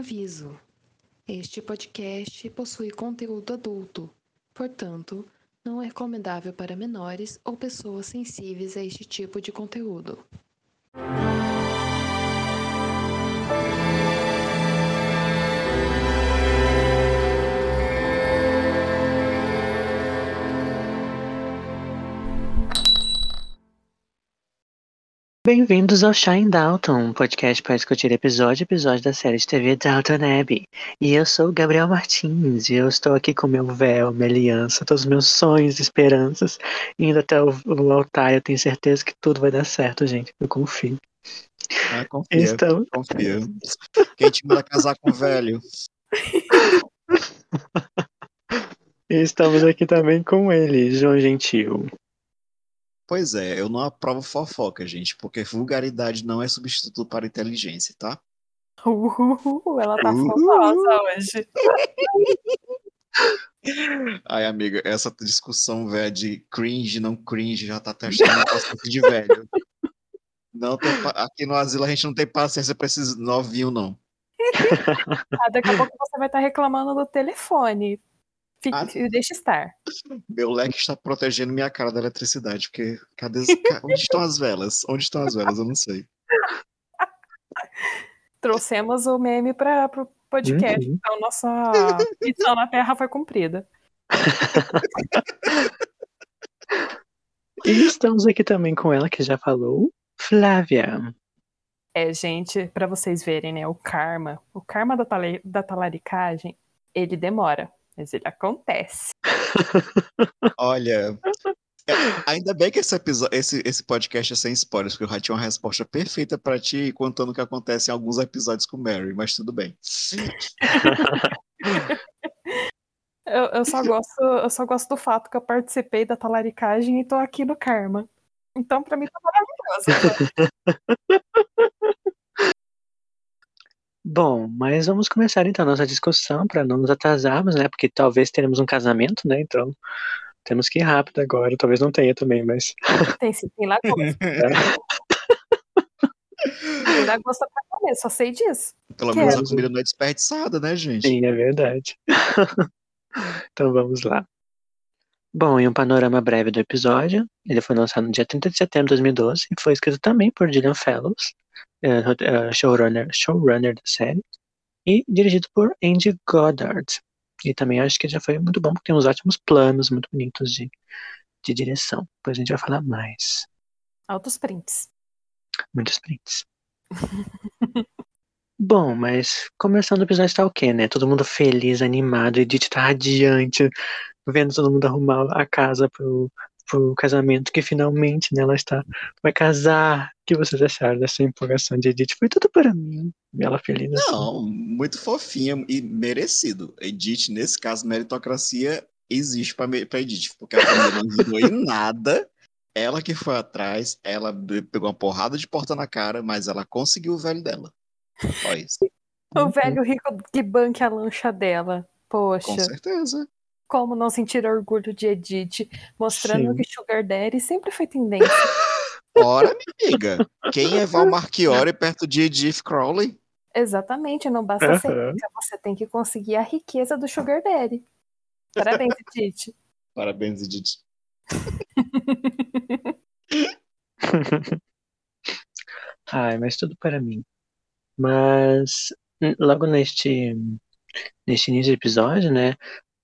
Aviso: Este podcast possui conteúdo adulto, portanto, não é recomendável para menores ou pessoas sensíveis a este tipo de conteúdo. Bem-vindos ao Shine Dalton, um podcast para discutir episódio episódio da série de TV Dalton Abbey. E eu sou o Gabriel Martins e eu estou aqui com meu véu, minha aliança, todos os meus sonhos e esperanças, indo até o, o altar. Eu tenho certeza que tudo vai dar certo, gente. Eu confio. Ah, confia, Então- confia. Quem te manda casar com o velho? E estamos aqui também com ele, João Gentil. Pois é, eu não aprovo fofoca, gente, porque vulgaridade não é substituto para inteligência, tá? Uhul, ela tá Uhul. famosa hoje. Ai, amiga, essa discussão, velho, de cringe, não cringe, já tá testando o conceito de velho. Não tem Aqui no asilo a gente não tem paciência pra esses novinhos, não. Ah, daqui a pouco você vai estar reclamando do telefone. Fique, Ah. Deixa estar. Meu leque está protegendo minha cara da eletricidade, porque cadê onde estão as velas? Onde estão as velas? Eu não sei. Trouxemos o meme para o podcast. Uhum. Então, nossa missão na Terra foi cumprida. E estamos aqui também com ela, que já falou, Flávia. É, gente, para vocês verem, né? O karma. O karma da, tale- da talaricagem, ele demora, mas ele acontece. Olha, é, ainda bem que esse, episódio, esse, esse podcast é sem spoilers, porque eu já tinha uma resposta perfeita pra ti contando o que acontece em alguns episódios com Mary, mas tudo bem. Eu, eu só gosto, eu só gosto do fato que eu participei da talaricagem e tô aqui no karma. Então, pra mim, tá maravilhoso. Bom, mas vamos começar então a nossa discussão para não nos atrasarmos, né? Porque talvez teremos um casamento, né? Então temos que ir rápido agora. Talvez não tenha também, mas Tem sim, tem lagosta. Tem lagosta pra comer, só sei disso. Pelo Quero. menos a comida não é desperdiçada, né, gente? sim, é verdade. então vamos lá. Bom, em um panorama breve do episódio, ele foi lançado no dia 30 de setembro de 2012 e foi escrito também por Gillian Fellows, eh, eh, showrunner, showrunner da série, e dirigido por Andy Goddard. E também acho que já foi muito bom, porque tem uns ótimos planos muito bonitos de, de direção. Depois a gente vai falar mais. Altos prints. Muitos prints. Bom, mas começando o episódio tá o quê, né? Todo mundo feliz, animado, Edith tá radiante, vendo todo mundo arrumar a casa pro, pro casamento, que finalmente, né, ela está, vai casar. O que vocês acharam dessa empolgação de Edith? Foi tudo para mim. E ela feliz assim. Não, muito fofinha e merecido. Edith, nesse caso, meritocracia existe pra Edith, porque a família não ajudou em nada. Ela que foi atrás, ela pegou uma porrada de porta na cara, mas ela conseguiu o velho dela. Só isso. O velho rico que banque a lancha dela. Poxa, Com certeza. Como não sentir orgulho de Edith, mostrando Sim. que Sugar Daddy sempre foi tendência. Ora, minha amiga, quem é Val Marchiori perto de Edith Crowley? Exatamente, não basta ser rica, você tem que conseguir a riqueza do Sugar Daddy. Parabéns, Edith. Parabéns, Edith. Ai, mas tudo para mim. Mas hum, logo neste neste início do episódio, né,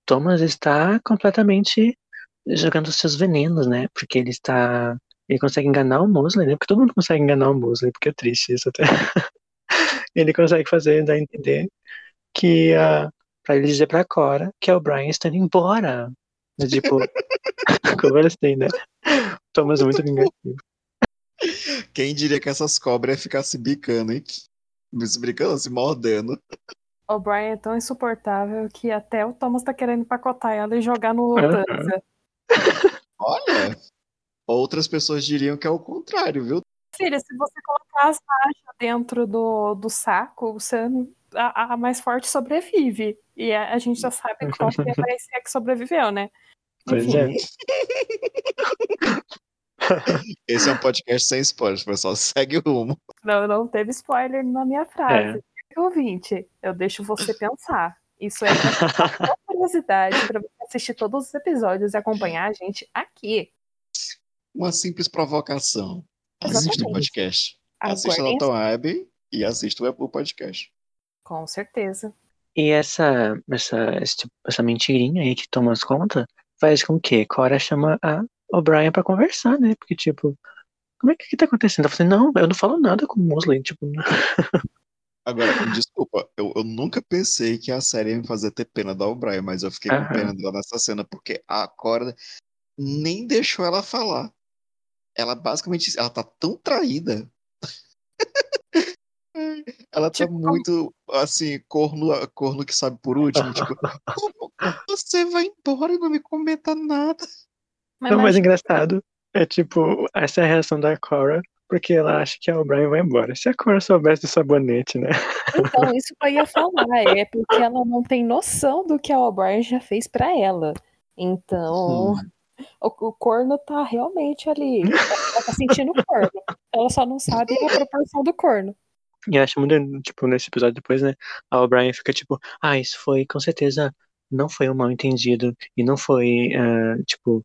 Thomas está completamente jogando seus venenos, né? Porque ele está ele consegue enganar o Mosley, né? Porque todo mundo consegue enganar o Mosley, porque é triste isso até. Ele consegue fazer dar a entender que uh, para ele dizer pra Cora que é o Brian está indo embora. Tipo, como assim, né? Thomas muito vingativo. Quem diria que essas cobras se bicando, hein? Se brincando, se mordendo. O Brian é tão insuportável que até o Thomas tá querendo empacotar ela e jogar no. Tanza. Olha, outras pessoas diriam que é o contrário, viu? Filha, se você colocar a Sasha dentro do, do saco, você, a, a mais forte sobrevive. E a, a gente já sabe qual que vai ser a que sobreviveu, né? Pois Enfim, é. Esse é um podcast sem spoilers, pessoal. Segue o rumo. não, não teve spoiler na minha frase. É. que ouvinte, eu deixo você pensar. Isso é uma curiosidade para você assistir todos os episódios e acompanhar a gente aqui. Uma simples provocação. Assista o podcast. Assista Aguardem Dalton Web e assista o podcast. Com certeza. E essa, essa, essa mentirinha aí que Thomas conta faz com que Cora chama a O'Brien pra conversar, né? Porque, tipo, como é que, que tá acontecendo? Eu falei, não, eu não falo nada com o Mosley, tipo, Agora, desculpa, eu, eu nunca pensei que a série ia me fazer ter pena da O'Brien, mas eu fiquei com pena dela nessa cena, porque a Cora nem deixou ela falar. Ela basicamente, ela tá tão traída. Ela tá Tipo, muito, assim, corno, corno que sabe por último. Tipo, como você vai embora e não me comenta nada? Mas Não, mas engraçado é tipo, essa é a reação da Cora, porque ela acha que a O'Brien vai embora. Se a Cora soubesse do sabonete, né? Então, isso que eu ia falar, é porque ela não tem noção do que a O'Brien já fez pra ela. Então, Hum. o, o corno tá realmente ali. Ela tá sentindo o corno. Ela só não sabe a proporção do corno. E eu acho muito, tipo, nesse episódio depois, né? A O'Brien fica tipo, ah, isso foi, com certeza, não foi um mal entendido. E não foi, ah, tipo,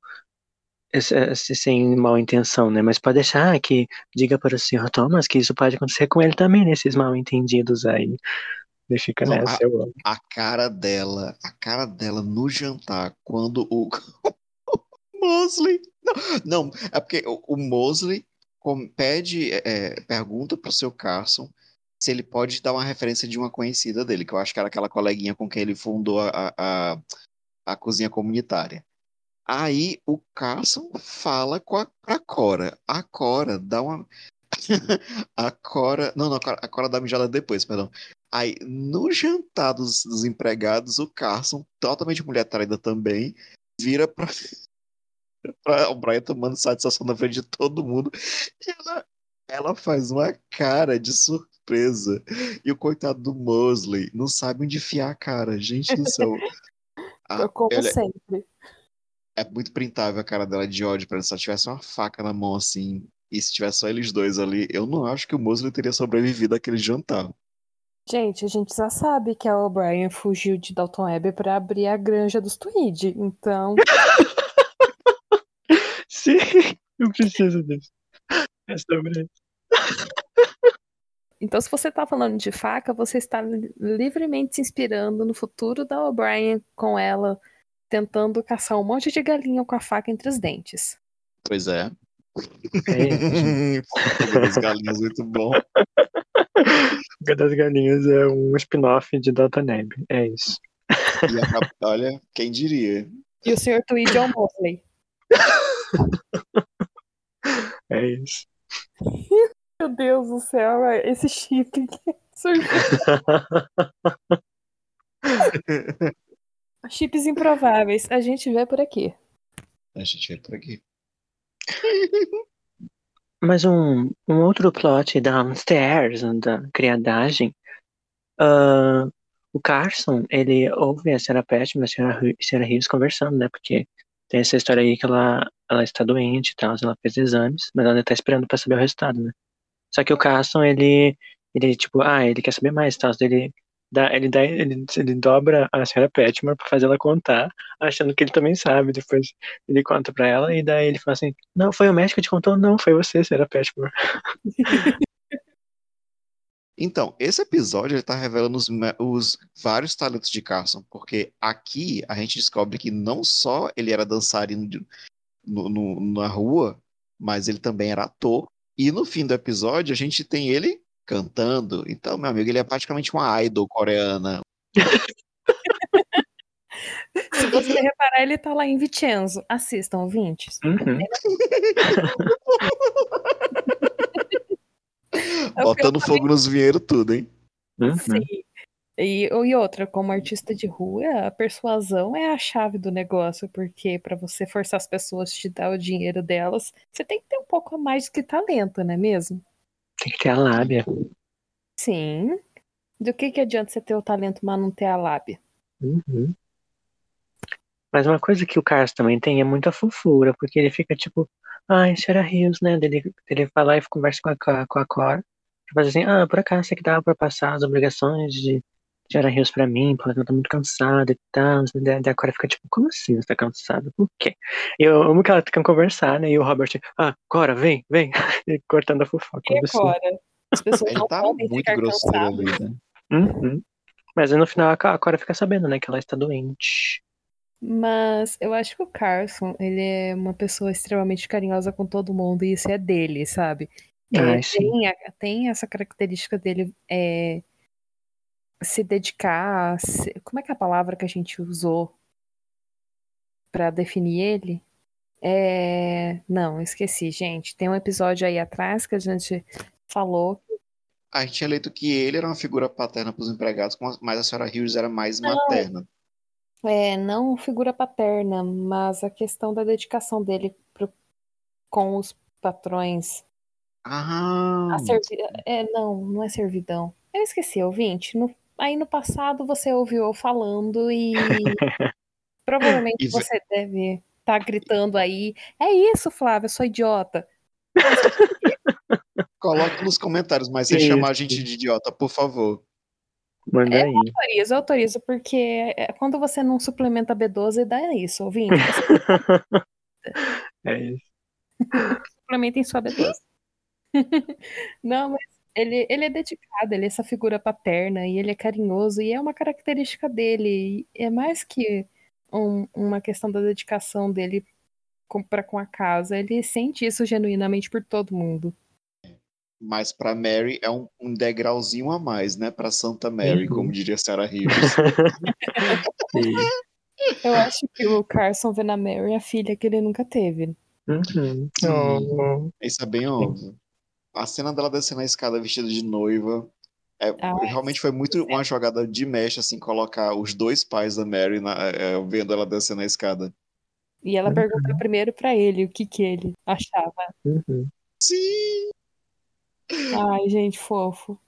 sem mal intenção, né? Mas pode deixar que diga para o Sr. Thomas que isso pode acontecer com ele também, nesses mal entendidos aí. Ele fica Não, nessa, eu amo. a cara dela, a cara dela no jantar, quando o Mosley. Não, não, é porque o, o Mosley pede, é, pergunta pro seu Carson se ele pode dar uma referência de uma conhecida dele, que eu acho que era aquela coleguinha com quem ele fundou a, a, a cozinha comunitária. Aí o Carson fala com a, pra Cora. A Cora dá uma. a Cora. Não, não, a Cora, dá mijada depois, perdão. Aí, no jantar dos, dos empregados, o Carson, totalmente mulher traída também, vira pra, pra o Brian tomando satisfação na frente de todo mundo. E ela, ela faz uma cara de surpresa. E o coitado do Mosley não sabe onde enfiar a cara. Gente do céu. Ah, Como ela- sempre. É muito printável a cara dela de ódio, parece se ela tivesse uma faca na mão assim. E se tivesse só eles dois ali, eu não acho que o Mosley teria sobrevivido àquele jantar. Gente, a gente já sabe que a O'Brien fugiu de Dalton Web pra abrir a granja dos Tweed. Então, Sim, eu preciso disso. É sobre isso. então, se você tá falando de faca, você está li- livremente se inspirando no futuro da O'Brien com ela tentando caçar um monte de galinha com a faca entre os dentes. Pois é. É, Fogo das galinhas, muito bom. Fuga das Galinhas é um spin-off de Dalton Neb. É isso. E acaba- olha, quem diria? E o Sr. Tweed é o Mosley. É isso. Meu Deus do céu, esse chip surgiu. Chips improváveis. A gente vê por aqui. A gente vem por aqui. Mas um, um outro plot downstairs, da criadagem, ah, o Carson, ele ouve a Sarah Patman e a Sarah, Sarah Hughes conversando, né? Porque tem essa história aí que ela, ela está doente e tal, ela fez exames, mas ela ainda tá esperando pra saber o resultado, né? Só que o Carson, ele, ele tipo, ah, ele quer saber mais e tal, ele dá, ele dá, ele, ele dobra a Sarah Patman pra fazer ela contar, achando que ele também sabe, depois ele conta pra ela, e daí ele fala assim, não, foi o médico que te contou? Não, foi você, Sarah Patman. Então, esse episódio ele tá revelando os, os vários talentos de Carson, porque aqui a gente descobre que não só ele era dançarino de- no- no- na rua, mas ele também era ator. E no fim do episódio a gente tem ele cantando. Então, meu amigo, ele é praticamente uma idol coreana. Se você reparar, ele tá lá em Vicenzo. Assistam, ouvintes. Uhum. É Botando fogo nos vinheiros tudo, hein? Uhum. Sim. E, e outra, como artista de rua, a persuasão é a chave do negócio, porque para você forçar as pessoas a te dar o dinheiro delas, você tem que ter um pouco a mais que talento, não é mesmo? Tem que ter a lábia. Sim. Do que, que adianta você ter o talento, mas não ter a lábia? Uhum. Mas uma coisa que o Carlos também tem é muita fofura, porque ele fica tipo, ai, Sarah Hills, né? Ele, ele vai lá e conversa com a, com a- Cora, Fazer assim, ah, por acaso você que dava pra passar as obrigações de Tiara Rios pra mim, porque eu tô muito cansada e tal. Daí a Cora fica tipo, como assim você tá cansada? Por quê? E eu amo que ela quer conversar, né? E o Robert, ah, Cora, vem, vem. E cortando a fofoca. E assim. agora? As pessoas Ele não podem muito ficar grosseiro cansadas. ali, né? Uhum. Mas aí no final a Cora fica sabendo, né, que ela está doente. Mas eu acho que o Carson, ele é uma pessoa extremamente carinhosa com todo mundo e isso é dele, sabe? É, Ai, sim. tem, a- tem essa característica dele é, se dedicar. se- como é que é a palavra que a gente usou pra definir ele? É, não, esqueci, gente. Tem um episódio aí atrás que a gente falou. A gente tinha leito que ele era uma figura paterna para os empregados, mas a senhora Hughes era mais Não. materna. É, não figura paterna, mas a questão da dedicação dele pro- com os patrões. Ah, A servi... É, não, não é servidão. Eu esqueci, ouvinte. No... Aí no passado você ouviu eu falando e provavelmente ve- você deve estar gritando aí. É isso, Flávia, eu sou idiota. coloque nos comentários, mas sem Isso. chamar a gente de idiota, por favor. Manda É, aí. Autorizo, eu autorizo, porque é, quando você não suplementa B12, dá isso, ouvinte. É isso. Suplementem sua B12. Não, mas ele, ele é dedicado, ele é essa figura paterna e ele é carinhoso e é uma característica dele. E é mais que um- uma questão da dedicação dele com, pra com a casa. Ele sente isso genuinamente por todo mundo. Mas para Mary é um, um degrauzinho a mais, né? Para Santa Mary, Uhum. como diria a senhora Hughes. Sim. Eu acho que o Carson vê na Mary a filha que ele nunca teve. Uhum. Oh. Isso é bem óbvio. A cena dela descendo a escada vestida de noiva é, Ai, realmente foi muito uma jogada de mecha, assim, colocar os dois pais da Mary na- é, vendo ela descendo a escada. E ela Uhum. pergunta primeiro pra ele o que que ele achava. Uhum. Sim! Ai, gente, fofo.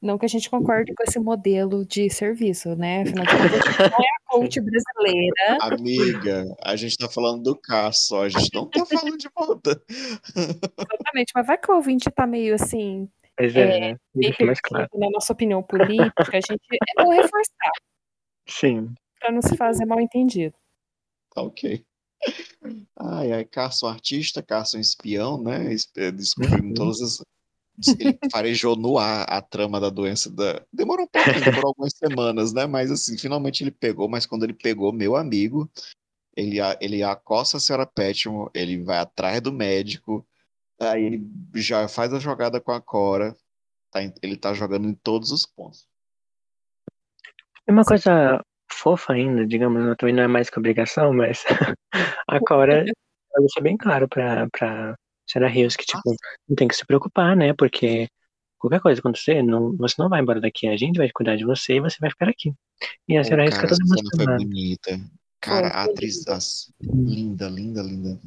Não que a gente concorde com esse modelo de serviço, né? Afinal de contas, não é a coach brasileira. Amiga, a gente tá falando do caso só, a gente não tá falando de moda. Exatamente, mas vai que o ouvinte tá meio assim, Mas é, né? meio Deixa mais claro. na nossa opinião política, a gente é bom reforçar, Sim. pra não se fazer mal entendido. Tá ok. Ai, ai, Carson artista, Carson espião, né? Es- Descobrindo Uhum. todas as. Ele farejou no ar a trama da doença da. Demorou um pouquinho, demorou algumas semanas, né? Mas assim, finalmente ele pegou, mas quando ele pegou, meu amigo, ele, ele acosta a senhora Petmore, ele vai atrás do médico, aí ele já faz a jogada com a Cora. tá ele tá jogando em todos os pontos. É uma coisa fofa ainda, digamos, não- também não é mais que obrigação, mas a Cora deixa bem claro pra, pra Sarah Rios que, tipo, não tem que se preocupar, né? Porque qualquer coisa acontecer, não, você não vai embora daqui, a gente vai cuidar de você e você vai ficar aqui. E a Sarah Rios fica toda essa cena foi emocionada. bonita. Cara, a atriz, linda. as- linda, linda, linda.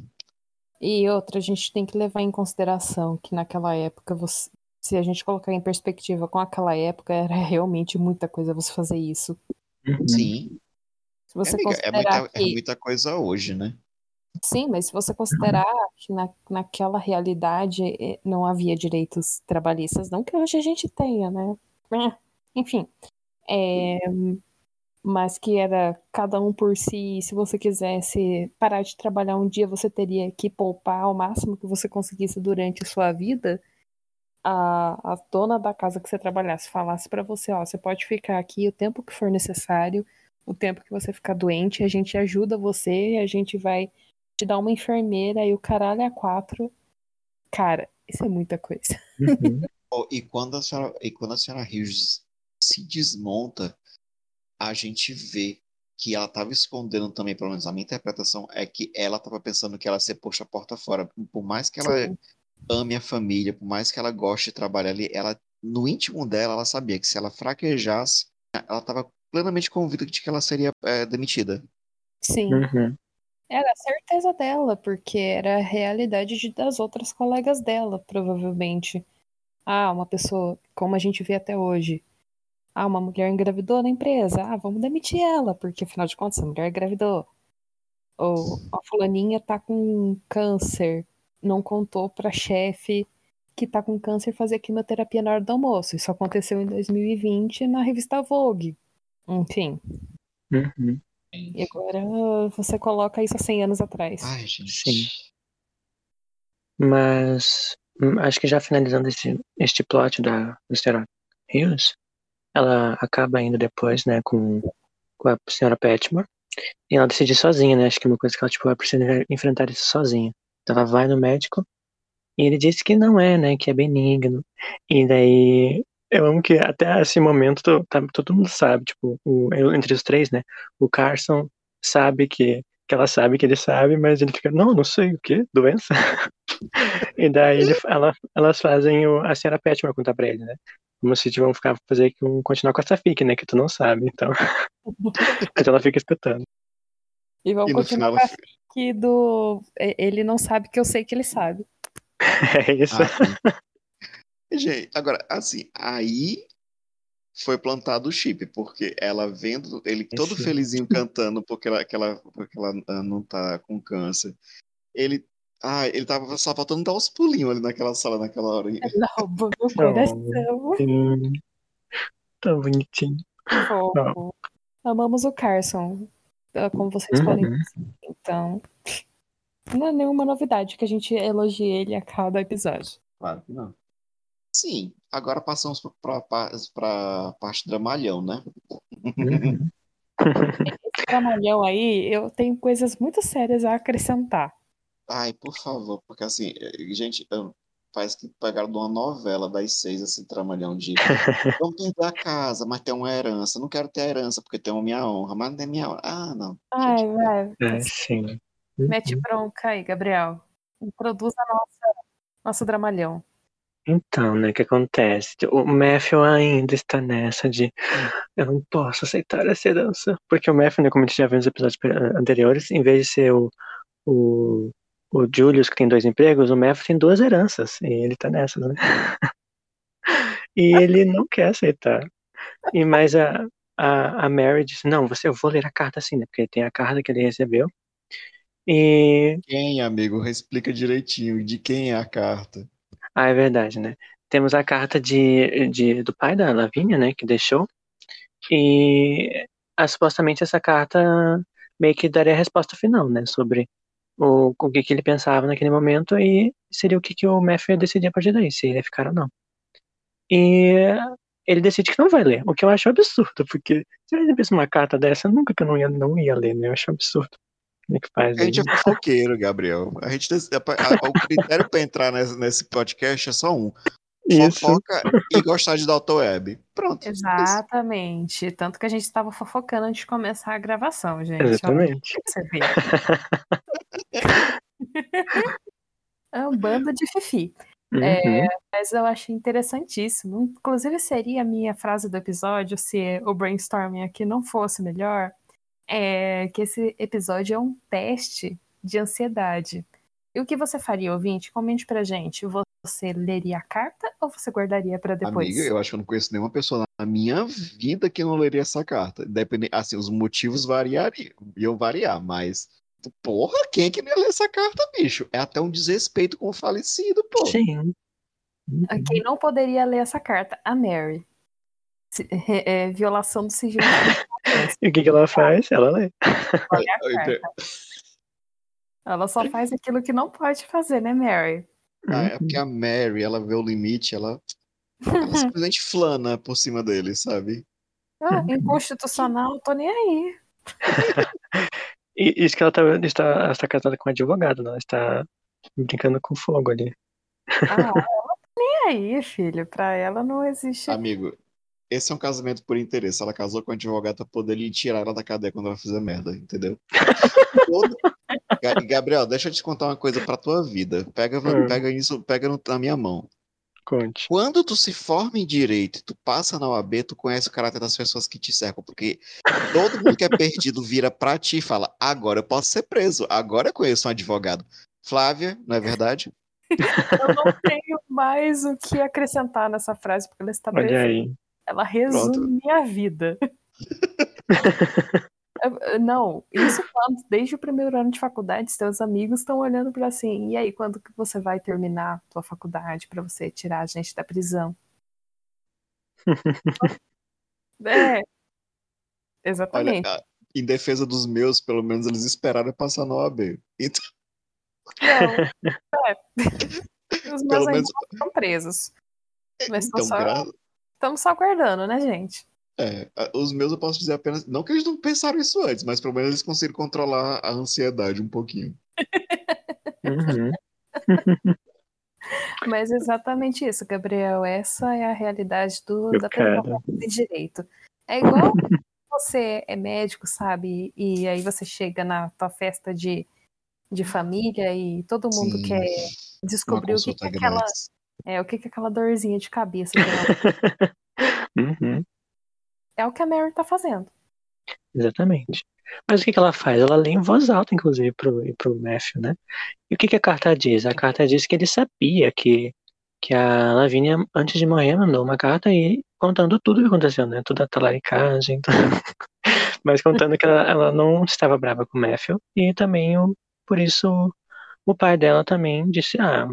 E outra, a gente tem que levar em consideração que naquela época, você- se a gente colocar em perspectiva com aquela época, era realmente muita coisa você fazer isso. Uhum. Sim, Se você amiga, é considerar muita, é que. muita coisa hoje, né? Sim, mas se você considerar que na, naquela realidade eh, não havia direitos trabalhistas, não que hoje a gente tenha, né? É, Enfim. É, mas que era cada um por si, se você quisesse parar de trabalhar um dia, você teria que poupar o máximo que você conseguisse durante a sua vida. A, a dona da casa que você trabalhasse falasse pra você, ó, você pode ficar aqui o tempo que for necessário, o tempo que você ficar doente, a gente ajuda você, a gente vai te dar uma enfermeira e o caralho é quatro. Cara, isso é muita coisa. Uhum. Oh, e quando a senhora, e quando a senhora Hughes se desmonta, a gente vê que ela estava escondendo também, pelo menos a minha interpretação, é que ela estava pensando que ela ia ser posta a porta fora. Por mais que ela Sim. ame a família, por mais que ela goste de trabalhar ali, ela, no íntimo dela, ela sabia que se ela fraquejasse, ela estava plenamente convicta de que ela seria é, demitida. Sim. Uhum. Era a certeza dela, porque era a realidade de- das outras colegas dela, provavelmente. Ah, uma pessoa, como a gente vê até hoje. Ah, uma mulher engravidou na empresa. Ah, vamos demitir ela, porque afinal de contas, a mulher engravidou. Ou a fulaninha tá com câncer, não contou pra chefe que tá com câncer fazer quimioterapia na hora do almoço. Isso aconteceu em 2020 na revista Vogue. Enfim. Uhum. E agora você coloca isso há 100 anos atrás. Ai, gente. Sim. Mas hum, acho que já finalizando esse, este plot da da senhora Hughes, ela acaba indo depois, né, com, com a senhora Petmore. E ela decide sozinha, né? Acho que é uma coisa que ela tipo, vai precisar enfrentar isso sozinha. Então ela vai no médico e ele disse que não é, né? Que é benigno. E daí eu amo que até esse momento to- tá- todo mundo sabe, tipo, o- entre os três, né? O Carson sabe que, que ela sabe que ele sabe, mas ele fica, não, não sei o quê, doença. e daí ele- ela, elas fazem o, a senhora Petmore contar pra ele, né? Como se tipo, vão ficar fazer com, continuar com essa fic, né? Que tu não sabe, então. então ela fica escutando. E vamos E continuar com a fic do. Ele não sabe que eu sei que ele sabe. É isso. Ah. Gente, agora, assim, aí foi plantado o chip, porque ela vendo ele todo Esse- felizinho cantando porque ela, que ela, porque ela ah, não tá com câncer. Ele, ah, ele tava só faltando dar uns pulinhos ali naquela sala naquela hora. Ela roubou meu coração. Tão bonitinho. Fofo. Amamos o Carson. ah, Como vocês podem Uhum. perceber. Então. Não é nenhuma novidade que a gente elogie ele a cada episódio. Claro que não. Sim, agora passamos para a parte dramalhão, né? Esse tramalhão aí, eu tenho coisas muito sérias a acrescentar. Ai, por favor, porque assim, eh, gente, parece que pegaram de uma novela das seis esse tramalhão de vamos pintar a casa, mas tem uma herança. Não quero ter a herança porque tem uma minha honra, mas não é minha honra. Ah, não. Ai, Gente, vai. É, sim. Mete bronca aí, Gabriel. Introduz a nossa, nosso dramalhão. Então, né, o que acontece? O Matthew ainda está nessa de eu não posso aceitar essa herança. Porque o Matthew, né, como a gente já viu nos episódios pe- anteriores, em vez de ser o, o, o Julius que tem dois empregos, o Matthew tem duas heranças. E ele tá nessas, né? E ele não quer aceitar. E mais a, a, a Mary disse, não, você, eu vou ler a carta assim, né? Porque tem a carta que ele recebeu. E Quem, amigo? Explica direitinho de quem é a carta. Ah, é verdade, né? Temos a carta de, de, do pai da Lavínia, né, que deixou. E ah, supostamente essa carta meio que daria a resposta final, né, sobre o, o que, que ele pensava naquele momento e seria o que, que o Matthew ia decidir a partir daí, se ele ia ficar ou não. E ele decide que não vai ler, o que eu acho absurdo, porque se ele recebesse uma carta dessa, nunca que eu não ia, não ia ler, né? Eu acho absurdo. Como é que faz A gente é fofoqueiro, Gabriel. A gente, a- a- o critério para entrar nesse, nesse podcast é só um: Isso. fofoca e gostar de Dalton Web. Pronto. Exatamente. Tanto que a gente estava fofocando antes de começar a gravação, gente. Exatamente. você ver. É um bando de fifi. Uhum. Mas eu achei interessantíssimo. Inclusive, seria a minha frase do episódio, se o brainstorming aqui não fosse melhor, é que esse episódio é um teste de ansiedade. E o que você faria, ouvinte? Comente pra gente. Você leria a carta ou você guardaria pra depois? Amiga, eu acho que eu não conheço nenhuma pessoa na minha vida que não leria essa carta. Depende, assim, os motivos variariam, iam variar, mas. Porra, quem é que não ia ler essa carta, bicho? É até um desrespeito com o falecido, pô. Sim. Ah, Quem não poderia ler essa carta? A Mary. É, violação do sigilo. E o que, que ela faz? Ela lê. Olha a Eu- eu- carta. Ela só faz aquilo que não pode fazer, né, Mary? Ah, é porque a Mary, ela vê o limite, ela, ela simplesmente flana por cima dele, sabe? Ah, inconstitucional, tô nem aí. E isso que ela tá, está, ela está casada com um advogado, né? Ela está brincando com fogo ali. Ah, ela tá nem aí, filho. Pra ela não existe. Amigo, esse é um casamento por interesse. Ela casou com um advogado pra poder lhe tirar ela da cadeia quando ela fizer merda, entendeu? Todo- Gabriel, deixa eu te contar uma coisa pra tua vida. Pega, Hum. pega isso, pega no- na minha mão. Conte. Quando tu se forma em direito, tu passa na OAB, tu conhece o caráter das pessoas que te cercam, porque todo mundo que é perdido vira pra ti e fala: agora eu posso ser preso, agora eu conheço um advogado. Flávia, não é verdade? Eu não tenho mais o que acrescentar nessa frase, porque ela está Olha aí. Ela resume Pronto. minha vida. É, não, isso quando, desde o primeiro ano de faculdade, seus amigos estão olhando para assim, e aí, quando que você vai terminar a tua faculdade para você tirar a gente da prisão? é, exatamente. Olha, em defesa dos meus, pelo menos eles esperaram passar na OAB. Então... Não, é. Os meus pelo menos... estão presos. Mas então, só... gra... estamos só aguardando, né, gente? É, os meus eu posso dizer apenas. Não que eles não pensaram isso antes, mas pelo menos eles conseguiram controlar a ansiedade um pouquinho. Uhum. mas exatamente isso, Gabriel. Essa é a realidade do, da pessoa de direito. É igual você é médico, sabe? E aí você chega na tua festa de, de família e todo mundo Sim. quer descobrir o que, que é aquela. É, o que, que é aquela dorzinha de cabeça dela. uhum. É o que a Mary tá fazendo. Exatamente. Mas o que, que ela faz? Ela lê em voz alta, inclusive, pro, pro Matthew, né? E o que, que a carta diz? A carta diz que ele sabia que, que a Lavínia, antes de morrer, mandou uma carta aí contando tudo o que aconteceu, né? Toda a talaricagem, tudo. mas contando que ela, ela, não estava brava com o Matthew e também, o, por isso, o pai dela também disse: Ah,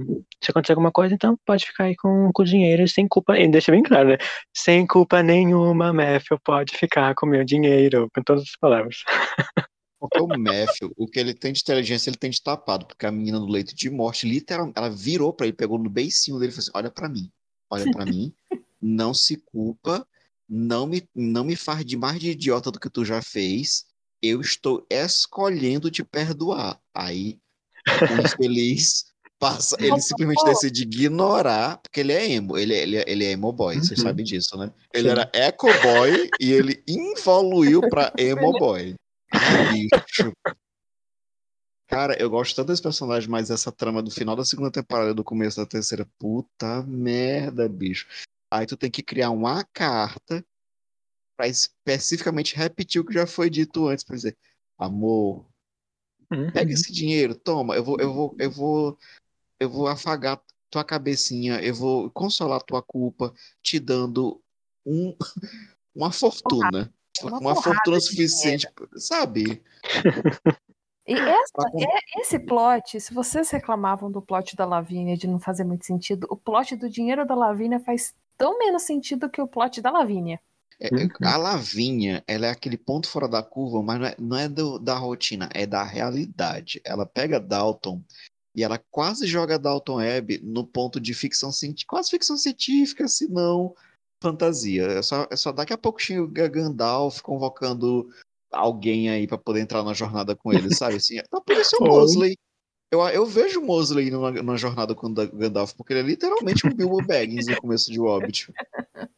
se acontecer alguma coisa, então pode ficar aí com, com o dinheiro sem culpa. E deixa bem claro, né? Sem culpa nenhuma, Matthew pode ficar com o meu dinheiro, com todas as palavras. Porque o Matthew, o que ele tem de inteligência, ele tem de tapado, porque a menina no leito de morte, literalmente, ela virou para ele, pegou no beicinho dele e falou assim: Olha para mim, olha para mim, não se culpa, não me, não me faz de mais de idiota do que tu já fez. Eu estou escolhendo te perdoar. Aí o infeliz passa, ele simplesmente decide ignorar, porque ele é emo, ele, ele, ele é emo boy, uhum. vocês sabem disso, né? Ele Sim. era eco boy e ele evoluiu pra emo boy. Bicho. Cara, eu gosto tanto desse personagem, mas essa trama do final da segunda temporada e do começo da terceira, puta merda, bicho. Aí tu tem que criar uma carta para especificamente repetir o que já foi dito antes, por dizer, amor, Uhum. Pega esse dinheiro, toma, eu vou, eu vou, eu vou, eu vou afagar tua cabecinha, eu vou consolar tua culpa, te dando um, uma fortuna. Uma, uma fortuna suficiente, sabe? E essa, é, esse plot, se vocês reclamavam do plot da Lavínia de não fazer muito sentido, o plot do dinheiro da Lavínia faz tão menos sentido que o plot da Lavínia. É, uhum. A Lavinha, ela é aquele ponto fora da curva, mas não é, não é do, da rotina, é da realidade. Ela pega Dalton e ela quase joga Dalton Webb no ponto de ficção científica, quase ficção científica, se não fantasia. É só, é só daqui a pouco o Gandalf convocando alguém aí para poder entrar na jornada com ele, sabe? Assim, tá por ser o Mosley. Eu, eu vejo o Mosley numa, numa jornada com o Gandalf, porque ele é literalmente um Bilbo Baggins no começo de Hobbit.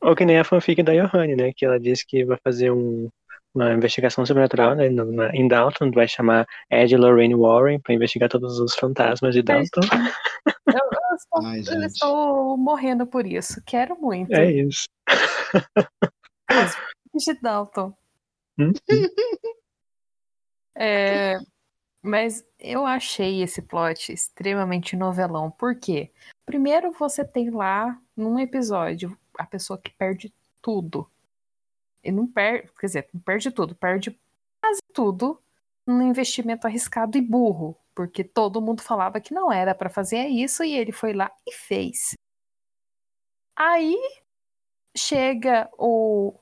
Ou que nem a fanfic da Johanne, né? Que ela disse que vai fazer um, uma investigação sobrenatural né, na, em Dalton, vai chamar Ed Lorraine Warren para investigar todos os fantasmas de Dalton. Eu, eu, estou, Ai, eu, estou, morrendo por isso. Quero muito. É isso. de Dalton. Hum? É, mas eu achei esse plot extremamente novelão. Por quê? Primeiro você tem lá, num episódio, a pessoa que perde tudo. E não perde, quer dizer, não perde tudo, perde quase tudo num investimento arriscado e burro. Porque todo mundo falava que não era para fazer isso e ele foi lá e fez. Aí chega o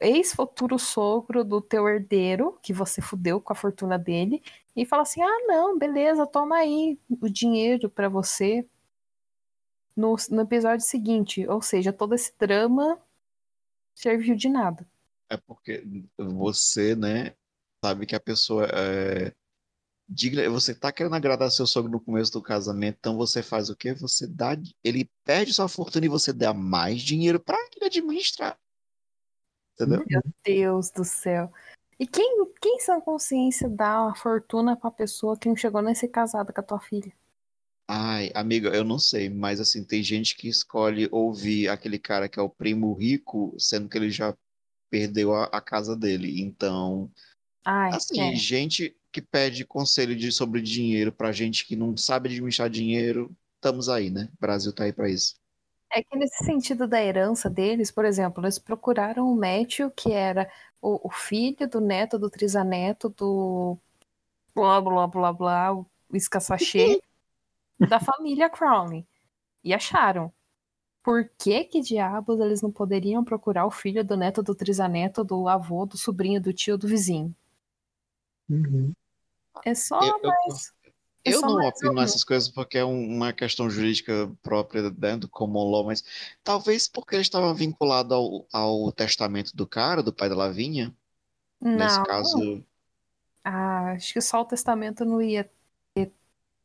ex-futuro sogro do teu herdeiro, que você fudeu com a fortuna dele, e fala assim: ah, não, beleza, toma aí o dinheiro para você. No, no episódio seguinte, ou seja, todo esse drama serviu de nada. É porque você, né, sabe que a pessoa é, você tá querendo agradar seu sogro no começo do casamento, então você faz o quê? Você dá, ele perde sua fortuna e você dá mais dinheiro para ele administrar. Entendeu? Meu Deus do céu. E quem, quem sã consciência dá uma fortuna pra pessoa que não chegou nem a ser casada com a tua filha? Ai, amiga, eu não sei, mas assim, tem gente que escolhe ouvir aquele cara que é o primo rico, sendo que ele já perdeu a, a casa dele. Então, Ai, assim, é. gente que pede conselho de, sobre dinheiro pra gente que não sabe administrar dinheiro, estamos aí, né? O Brasil tá aí pra isso. É que nesse sentido da herança deles, por exemplo, eles procuraram o Matthew, que era o, o filho do neto do trisaneto do blá blá blá blá, o escassachê da família Crowley. E acharam. Por que que diabos eles não poderiam procurar o filho do neto do trisaneto, do avô, do sobrinho, do tio, do vizinho? Uhum. É só Eu- eu- mais. é Eu só não mais opino nessas coisas porque é um- uma questão jurídica própria né, do common law, mas talvez porque ele estava vinculado ao, ao testamento do cara, do pai da Lavinha. Nesse Não, caso, ah, acho que só o testamento não ia.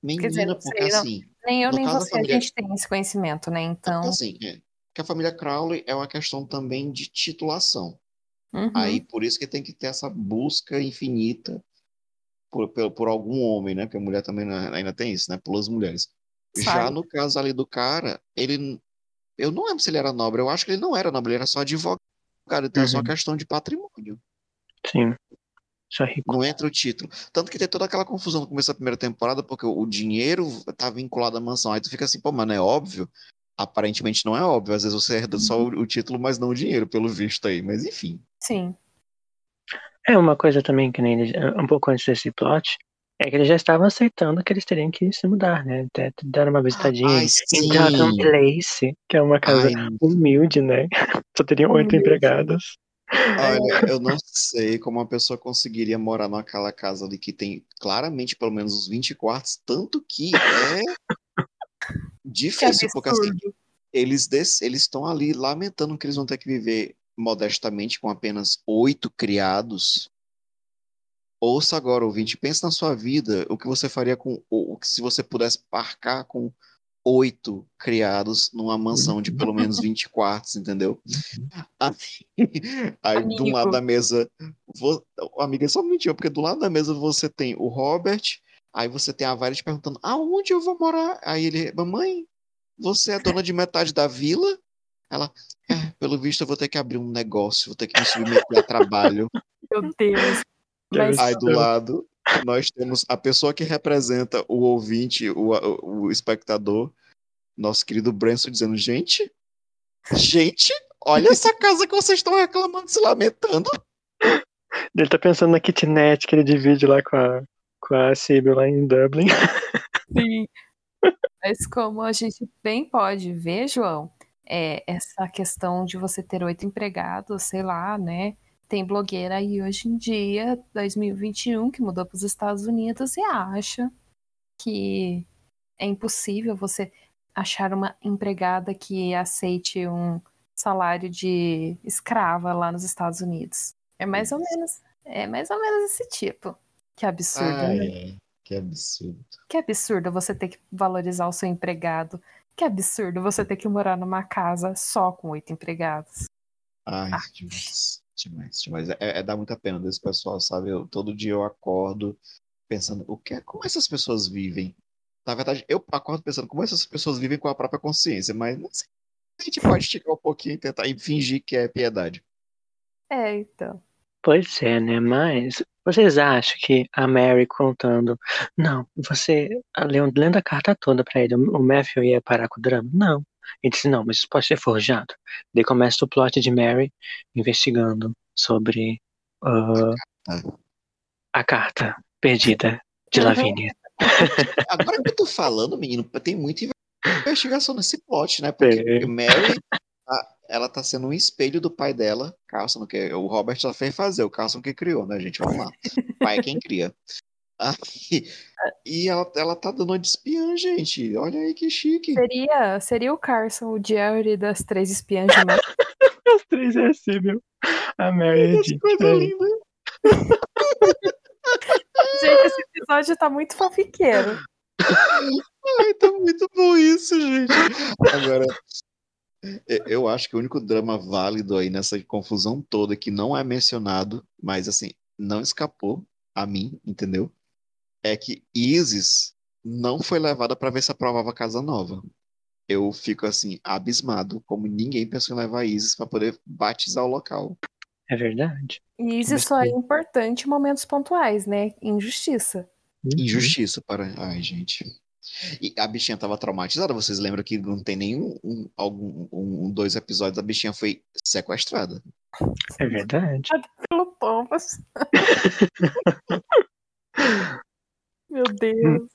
Menina, dizer, não porque sei, não. assim, Nem eu, nem você, família- a gente tem esse conhecimento, né? Então. assim, é, que a família Crowley é uma questão também de titulação. uhum. Aí por isso que tem que ter essa busca infinita por, por, por algum homem, né? Porque a mulher também né, ainda tem isso, né? Pelas mulheres. Já Sabe? no caso ali do cara, ele. Eu não lembro se ele era nobre, eu acho que ele não era nobre, ele era só advogado. Então é só Uhum. questão de patrimônio. Sim. Rico. Não entra o título. Tanto que tem toda aquela confusão no começo da primeira temporada, porque o dinheiro tá vinculado à mansão. Aí tu fica assim, pô, mano, é óbvio? Aparentemente não é óbvio. Às vezes você herda só o, o título, mas não o dinheiro, pelo visto aí. Mas enfim. Sim. É uma coisa também que nem eles- um pouco antes desse plot, é que eles já estavam aceitando que eles teriam que se mudar, né? Até deram uma visitadinha Ai, em sim. Place, que é uma casa Ai, humilde, né? Só teriam oito empregados. Olha, eu não sei como uma pessoa conseguiria morar naquela casa ali que tem claramente pelo menos uns 20 quartos, tanto que é difícil, porque assim, eles estão ali lamentando que eles vão ter que viver modestamente com apenas oito criados. Ouça agora, ouvinte, pense na sua vida, o que você faria com o que se você pudesse parcar com oito criados numa mansão de pelo menos 20 quartos, entendeu? Aí, aí do lado da mesa, vo, amiga, só um minutinho, porque do lado da mesa você tem o Robert, aí você tem a Violet perguntando, aonde eu vou morar? Aí ele, mamãe, você é dona de metade da vila? Ela, é, pelo visto eu vou ter que abrir um negócio, vou ter que me submeter a trabalho. Meu Deus. Mas Aí do lado, nós temos a pessoa que representa o ouvinte, o, o, espectador, nosso querido Branson, dizendo: gente, gente, olha essa casa que vocês estão reclamando, se lamentando. Ele tá pensando na kitnet que ele divide lá com a, com a Sibyl lá em Dublin. Sim. Mas como a gente bem pode ver, João, é, essa questão de você ter oito empregados, sei lá, né? Tem blogueira aí hoje em dia, 2021, que mudou para os Estados Unidos e acha que é impossível você achar uma empregada que aceite um salário de escrava lá nos Estados Unidos. É mais ou menos, é mais ou menos esse tipo. Que absurdo, né? Ai, que absurdo. Que absurdo você ter que valorizar o seu empregado. Que absurdo você ter que morar numa casa só com oito empregados. Ai, Ah. demais, demais, demais. É, é dá muita pena desse pessoal, sabe? Eu, todo dia eu acordo pensando, o que é, como essas pessoas vivem? Na verdade, eu acordo pensando como essas pessoas vivem com a própria consciência, mas não sei. A gente pode esticar um pouquinho e tentar e fingir que é piedade. É, então. Pois é, né? Mas vocês acham que a Mary contando, não, você lendo, lendo a carta toda pra ele, o Matthew ia parar com o drama? Não. Ele disse, não, mas isso pode ser forjado. Daí começa o plot de Mary investigando sobre Ah. a carta perdida de. Lavínia. Agora que eu tô falando, menino, tem muita investigação nesse plot, né? Porque É. Mary, ela tá sendo um espelho do pai dela, Carson, que o Robert só fez fazer, o Carson que criou, né, gente? Vamos lá. pai é quem cria. Aí, e ela, ela tá dando uma de espiã, gente. Olha aí que chique. Seria, seria o Carson, o Jerry das três espiãs de Matt. As três é assim, meu. A Mary é Que de- coisa é. linda. Gente, esse episódio tá muito fofiqueiro. Ai, tá muito bom isso, gente. Agora, eu acho que o único drama válido aí nessa confusão toda que não é mencionado, mas assim, não escapou a mim, entendeu? É que Isis não foi levada pra ver se aprovava a casa nova. Eu fico assim, abismado, como ninguém pensou em levar Isis pra poder batizar o local. É verdade. E isso só é importante em momentos pontuais, né? Injustiça. Uhum. Injustiça para. Ai, gente. E a bichinha tava traumatizada. Vocês lembram que não tem nenhum um, algum um, dois episódios a bichinha foi sequestrada. É verdade. Pelo pelo Thomas. Meu Deus.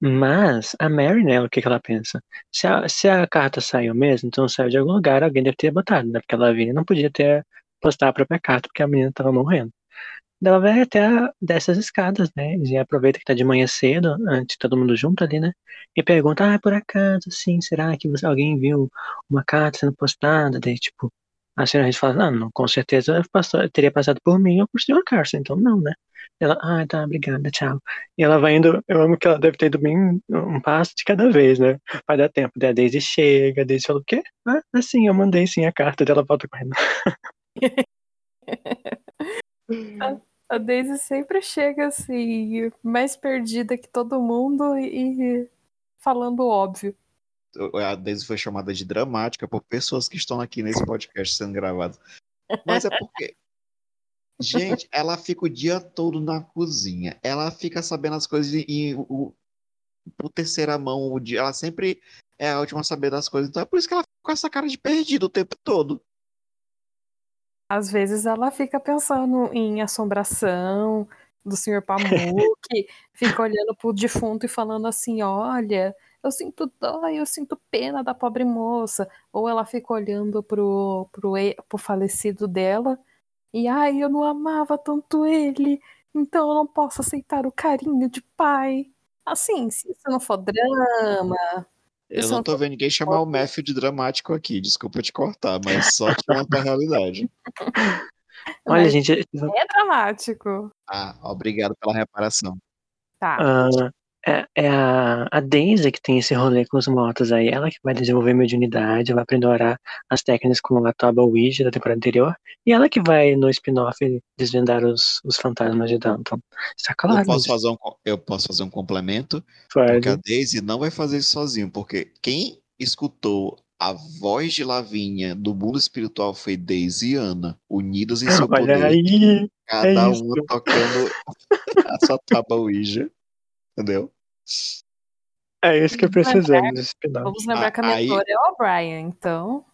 Mas a Mary, né, o que, que ela pensa? Se a, se a carta saiu mesmo, então saiu de algum lugar, alguém deve ter botado, né? Porque a Lavínia não podia ter postado a própria carta porque a menina tava morrendo. Ela vai até a- dessas escadas, né? E aproveita que tá de manhã cedo, antes de todo mundo junto ali, né? E pergunta, ah, por acaso, sim, será que você, alguém viu uma carta sendo postada? Daí, tipo, a senhora Reed fala, não, não, com certeza passou, teria passado por mim ou por senhor Carson, então não, né? Ela, ah, tá, obrigada, tchau. E ela vai indo, eu amo que ela deve ter ido bem um passo de cada vez, né? Vai dar tempo. Daí a Daisy chega, a Daisy fala, o quê? Ah, assim, eu mandei sim a carta dela, volta correndo. A Daisy sempre chega assim, mais perdida que todo mundo e falando óbvio. A Daisy foi chamada de dramática por pessoas que estão aqui nesse podcast sendo gravado. Mas é porque. Gente, ela fica o dia todo na cozinha. Ela fica sabendo as coisas e o, por terceira mão. O dia, ela sempre é a última a saber das coisas. Então é por isso que ela fica com essa cara de perdido o tempo todo. Às vezes ela fica pensando em assombração do Sr. Pamuk, fica olhando pro defunto e falando assim: olha, eu sinto dó, eu sinto pena da pobre moça. Ou ela fica olhando pro, pro, pro falecido dela e ai, eu não amava tanto ele, então eu não posso aceitar o carinho de pai. Assim, se isso não for drama, Eu não não tô vendo ninguém chamar o Matthew de dramático aqui. Desculpa te cortar, mas só te contar a realidade. Olha, mas gente, é dramático. Ah, obrigado pela reparação. Tá. ah, é, é a, a Daisy que tem esse rolê com os mortos aí. Ela que vai desenvolver mediunidade, vai aprender a orar as técnicas com a Toba Ouija da temporada anterior. E ela que vai, no spin-off, desvendar os, os fantasmas de Downton. Está Eu claro? posso, fazer um, eu posso fazer um complemento, Fred. porque a Daisy não vai fazer isso sozinho, porque quem escutou a voz de Lavínia do mundo espiritual foi Daisy e Ana, unidas em seu Olha poder, aí! cada é uma tocando a sua tábua Ouija, entendeu? É isso que Vamos lembrar- precisamos spin-off. Vamos lembrar Ah, que a aí- mentora é o Brian, então.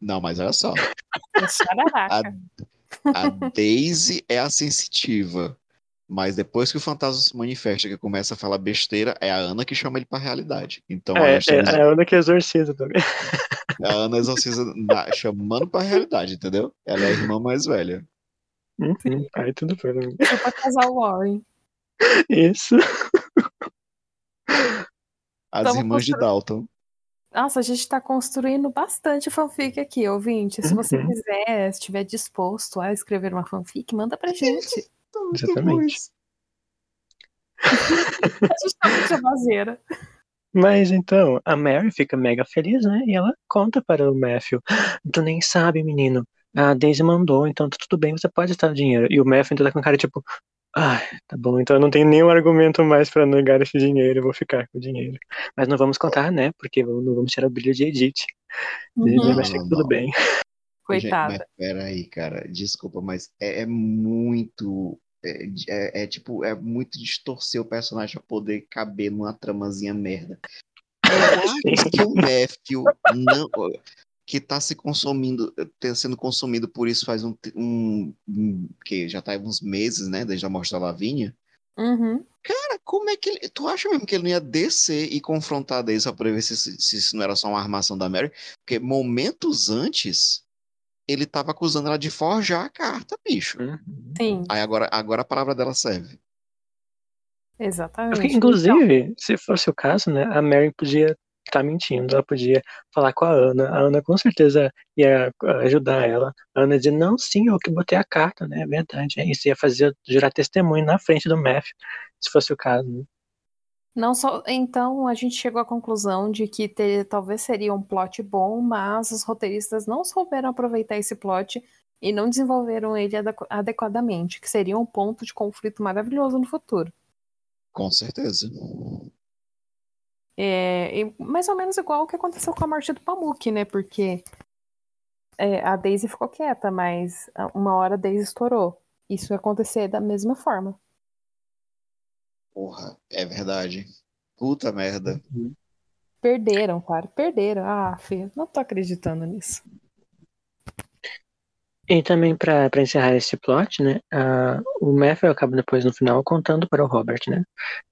Não, mas olha só, é Chararaca. a Daisy é a sensitiva, mas depois que o fantasma se manifesta, que começa a falar besteira, é a Ana que chama ele pra realidade. Então, É, nós temos é a Ana que exorciza também. a Ana exorciza na- chamando pra realidade, entendeu? Ela é a irmã mais velha. Uhum, aí tudo bem. Tipo casal Warren. Isso. As Tamo irmãs de Dalton. Nossa, a gente tá construindo bastante fanfic aqui, ouvinte. Se você Uhum. quiser, estiver disposto a escrever uma fanfic, manda pra gente. Exatamente. A gente tá muito. Mas então, a Mary fica mega feliz, né? E ela conta para o Matthew: Tu nem sabe, menino. A Daisy mandou, então tá tudo bem, você pode estar dinheiro. E o Matthew ainda tá com cara tipo: Ai, tá bom, então eu não tenho nenhum argumento mais pra negar esse dinheiro, eu vou ficar com o dinheiro. Mas não vamos contar, né? Porque não vamos tirar o brilho de Edith. Uhum. vai ser Não, tudo não. bem. Gente, Coitada. mas peraí, cara. Desculpa, mas é, é muito. É, é- é tipo, é muito distorcer o personagem pra poder caber numa tramazinha merda. Eu acho que o Matthew não. Que tá se consumindo, tá sendo consumido por isso faz um, um, um- que já tá aí uns meses, né? Desde a morte da Lavínia. Uhum. Cara, como é que ele. Tu acha mesmo que ele não ia descer e confrontar a Daisy só pra ver se, se isso não era só uma armação da Mary? Porque momentos antes, ele tava acusando ela de forjar a carta, bicho. Uhum. Sim, Aí agora, agora a palavra dela serve. exatamente. Porque, inclusive, se fosse o caso, né, a Mary podia estar mentindo, ela podia falar com a Ana, a Ana com certeza ia ah, ajudar ela. A Ana dizia, não, sim, eu que botei a carta, né, é verdade, é isso, ia fazer, jurar testemunho na frente do Matthew, se fosse o caso, né. Não só, então a gente chegou à conclusão de que ter- talvez seria um plot bom, mas os roteiristas não souberam aproveitar esse plot e não desenvolveram ele adequ- adequadamente, que seria um ponto de conflito maravilhoso no futuro. Com certeza. É, e mais ou menos igual o que aconteceu com a morte do Pamuk, né? Porque é, a Daisy ficou quieta, mas uma hora a Daisy estourou. Isso ia acontecer da mesma forma. Porra, é verdade. Puta merda. Perderam, claro, perderam. Ah, Fê, não tô acreditando nisso. E também pra encerrar esse plot, né? ah, o Matthew acaba depois no final contando para o Robert, né?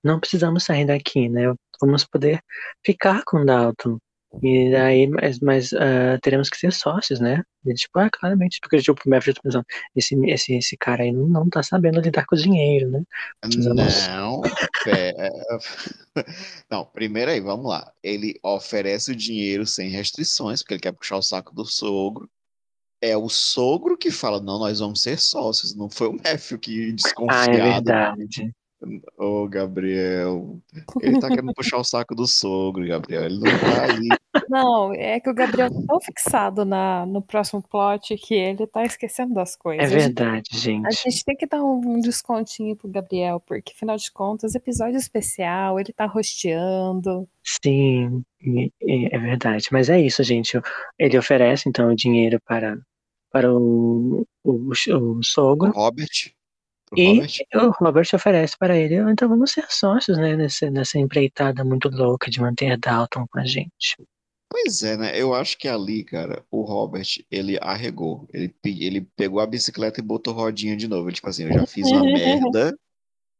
Não precisamos sair daqui, né? Vamos poder ficar com Dalton. E aí, mas, mas ah, teremos que ser sócios, né? E, tipo, ah, claramente, porque tipo, o Matthew tá pensando, esse, esse, esse cara aí não, tá sabendo lidar com o dinheiro, né? Precisamos- Não, pera. Não, primeiro aí, vamos lá. Ele oferece o dinheiro sem restrições, porque ele quer puxar o saco do sogro. É o sogro que fala, não, nós vamos ser sócios. Não foi o Matthew que Ah, é desconfiado. verdade. Ô, Gabriel. Ele tá querendo puxar o saco do sogro, Gabriel. Ele não tá ali. Não, é que o Gabriel tá tão fixado na, no próximo plot que ele tá esquecendo das É coisas. A gente- verdade, A gente. gente tem que dar um, descontinho pro Gabriel, porque afinal de contas, episódio especial, ele tá rosteando. Sim, é verdade. Mas é isso, gente. Ele oferece, então, o dinheiro para, para o, o, o O sogro. Robert. E Robert. o Robert oferece para ele, então vamos ser sócios, né, nessa, nessa empreitada muito louca de manter Dalton com a gente. Pois é, né? Eu acho que ali, cara, o Robert, ele arregou. Ele, ele pegou a bicicleta e botou rodinha de novo. Ele, tipo assim, eu já fiz uma merda,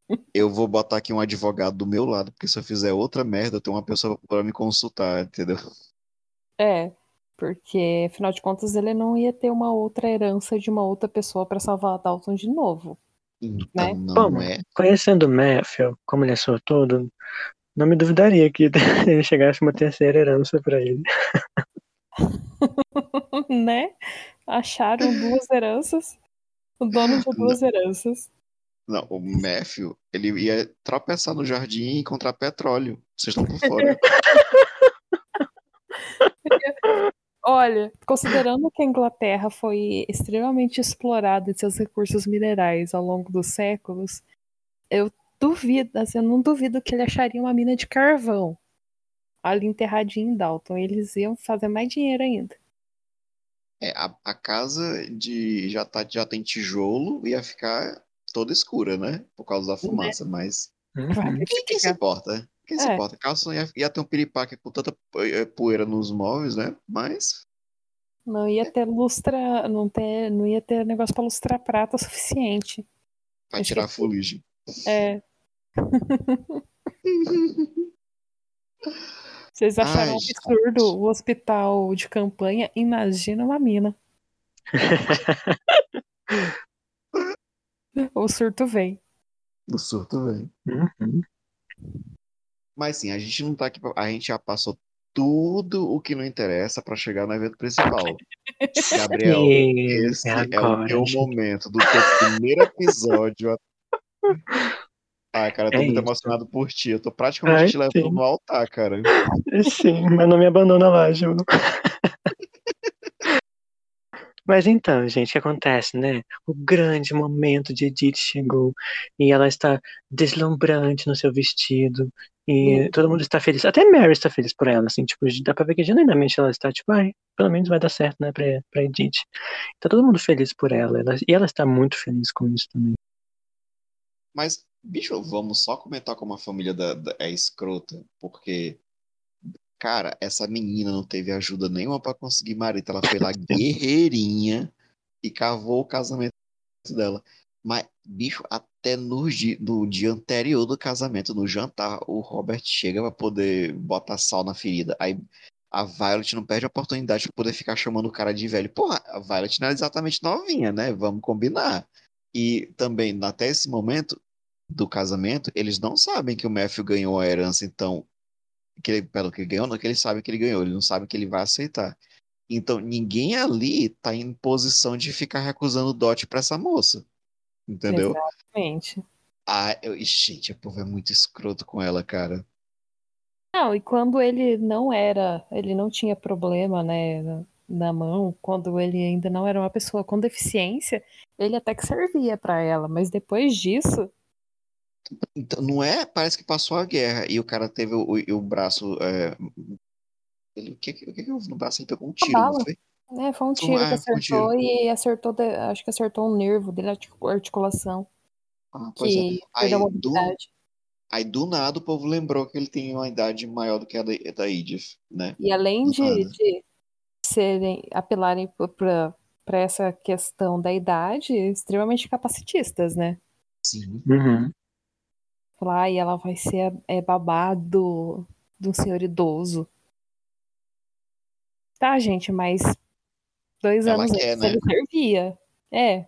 eu vou botar aqui um advogado do meu lado, porque se eu fizer outra merda, eu tenho uma pessoa para me consultar, entendeu? É, porque afinal de contas, ele não ia ter uma outra herança de uma outra pessoa pra salvar a Dalton de novo. Então Né? não Bom, é. Conhecendo o Matthew, como ele é sortudo, não me duvidaria que ele chegasse uma terceira herança para ele. né? Acharam duas heranças. O dono de duas heranças. Não, o Matthew, ele ia tropeçar no jardim e encontrar petróleo. Vocês estão por fora. Olha, considerando que a Inglaterra foi extremamente explorada em seus recursos minerais ao longo dos séculos, eu duvido, assim, eu não duvido que ele acharia uma mina de carvão ali enterradinha em Dalton. Eles iam fazer mais dinheiro ainda. É, a, a casa de já, tá, já tem tijolo ia ficar toda escura, né? Por causa da fumaça, mas Uhum. quem, quem se importa? Quem se É. importa? Carlson ia, ia ter um piripaque com tanta eh, poeira nos móveis, né? Mas Não ia ter lustra, não, ter, não ia ter negócio pra lustrar prata o suficiente. vai Acho tirar a que- fuligem. É. Vocês acharam Ai, absurdo o hospital de campanha? Imagina uma mina. O surto vem. O surto vem. Uhum. Mas sim, a gente não tá aqui. Pra... A gente já passou tudo o que não interessa pra chegar no evento principal. Gabriel, E esse é é o teu momento do teu primeiro episódio. a- Ai, cara, eu tô É muito isso. emocionado por ti. Eu tô praticamente Ai, te levando sim. no altar, cara. Sim, mas não me abandona lá, Ju. Mas então, gente, o que acontece, né? O grande momento de Edith chegou e ela está deslumbrante no seu vestido e Sim. todo mundo está feliz. Até Mary está feliz por ela, assim, tipo, dá pra ver que genuinamente ela está, tipo, ai, pelo menos vai dar certo, né, pra, pra Edith. Tá todo mundo feliz por ela, ela- e ela está muito feliz com isso também. Mas, bicho, vamos só comentar como a família da, da- é escrota, porque, cara, essa menina não teve ajuda nenhuma pra conseguir marido. Ela foi lá guerreirinha e cavou o casamento dela. Mas, bicho, até no, di- no dia anterior do casamento, no jantar, o Robert chega pra poder botar sal na ferida. Aí a Violet não perde a oportunidade de poder ficar chamando o cara de velho. Porra, a Violet não é exatamente novinha, né? Vamos combinar. E também, até esse momento do casamento, eles não sabem que o Matthew ganhou a herança, então, que ele, pelo que ele ganhou, não que eles sabem que ele ganhou, eles não sabem que ele vai aceitar. Então, ninguém ali tá em posição de ficar recusando o dote pra essa moça. Entendeu? Exatamente. Ah, eu, gente, o povo é muito escroto com ela, cara. Não, e quando ele não era, ele não tinha problema, né, na, na mão, quando ele ainda não era uma pessoa com deficiência, ele até que servia pra ela, mas depois disso, Então, não é? Parece que passou a guerra e o cara teve o, o, o braço. é, ele, o que, o que que houve no braço? Ele pegou um tiro, não foi? né, foi um tiro que é, foi um acertou e acertou, de- acho que acertou um nervo dele, artic- articulação, Ah, pois é. que Aí, perdeu a do, aí do nada o povo lembrou que ele tem uma idade maior do que a da, da Edith, né? E além de, Nada. de serem, apelarem para para essa questão da idade extremamente capacitistas, né? Sim. Uhum. Falar, e ela vai ser é, babado de um senhor idoso. Tá, gente, mas dois Ela anos quer, antes né? ele servia. É,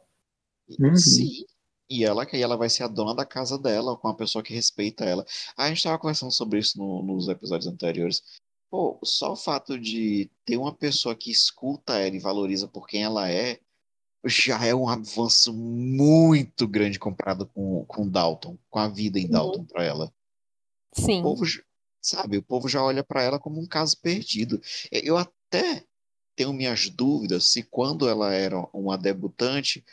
Uhum. Sim. E ela que ela vai ser a dona da casa dela, com uma pessoa que respeita ela. A gente tava conversando sobre isso no- nos episódios anteriores. Pô, só o fato de ter uma pessoa que escuta ela e valoriza por quem ela é, já é um avanço muito grande comparado com, com Dalton, com a vida em Uhum. Dalton pra ela. O sim. povo, j- sabe, o povo já olha pra ela como um caso perdido. Eu até tenho minhas dúvidas se quando ela era uma debutante,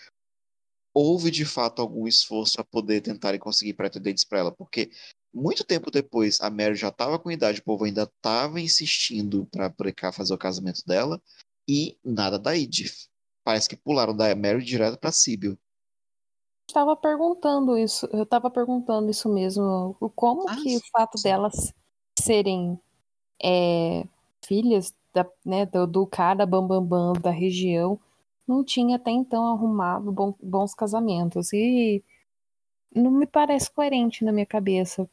houve de fato algum esforço a poder tentar e conseguir pretendentes para ela, porque muito tempo depois a Mary já estava com idade, o povo ainda estava insistindo para cá fazer o casamento dela e nada da Edith. Parece que pularam da Mary direto para Sibyl. Estava perguntando isso, eu estava perguntando isso mesmo, o como Ah, que o sim, fato sim. delas serem é, filhas da, né, do, do cara bambambam bam, bam da região não tinha até então arrumado bom- bons casamentos e não me parece coerente na minha cabeça.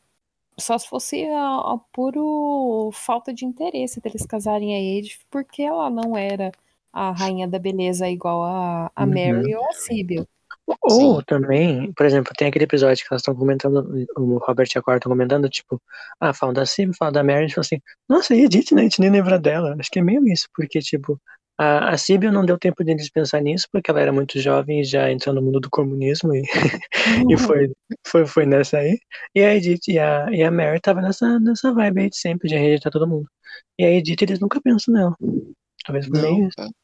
Só se fosse a, a puro falta de interesse deles casarem a Edith, porque ela não era a rainha da beleza igual a, a Uhum. Mary ou a Sibyl. Ou Sim. também, por exemplo, tem aquele episódio que elas estão comentando, o Robert e a Cora estão comentando, tipo, ah, falam da Sim, falam da Mary, tipo assim, nossa, e a Edith, né? A gente nem lembra dela. Acho que é meio isso, porque, tipo, a, a Sibyl não deu tempo deles pensar nisso, porque ela era muito jovem e já entrou no mundo do comunismo e, e foi, foi, foi nessa aí. E a Edith e a, e a Mary tava nessa, nessa vibe aí de sempre, de rejeitar todo mundo. E a Edith, eles nunca pensam nela. Talvez por meio isso. é.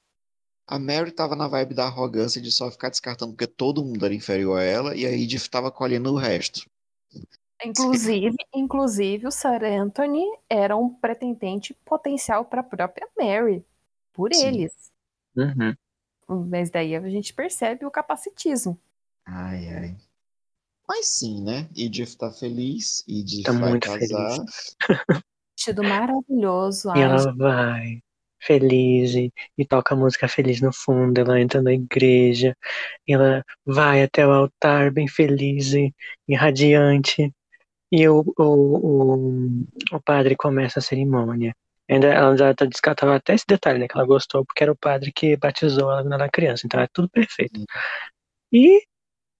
A Mary tava na vibe da arrogância de só ficar descartando porque todo mundo era inferior a ela e a Edith tava colhendo o resto. Inclusive, inclusive, o Sir Anthony era um pretendente potencial para a própria Mary, por Sim. eles. Uhum. Mas daí a gente percebe o capacitismo. Ai, ai. Mas sim, né? Edith tá feliz, Edith Tá vai muito casar. Vestido maravilhoso. E ai, ela vai feliz e, e toca a música feliz no fundo. Ela entra na igreja, e ela vai até o altar bem feliz e, e radiante. E o, o, o, o padre começa a cerimônia. Ainda, ela já tá descartava até esse detalhe, né? Que ela gostou porque era o padre que batizou ela quando ela era criança. Então é tudo perfeito. Sim. E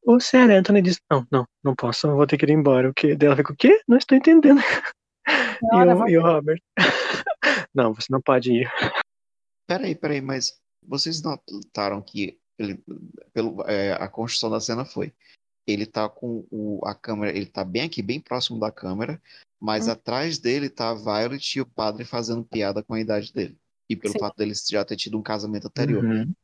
o Sr. Anthony diz: Não, não, não posso, eu vou ter que ir embora. O? Daí ela fica: O quê? Não estou entendendo. E Senhora, o, vai- e o Robert: Não, você não pode ir. Peraí, peraí, mas vocês notaram que ele, pelo, é, a construção da cena foi. Ele tá com o, a câmera, ele tá bem aqui, bem próximo da câmera, mas Hum. atrás dele tá a Violet e o padre fazendo piada com a idade dele. E pelo Sim. fato dele já ter tido um casamento anterior. Uhum.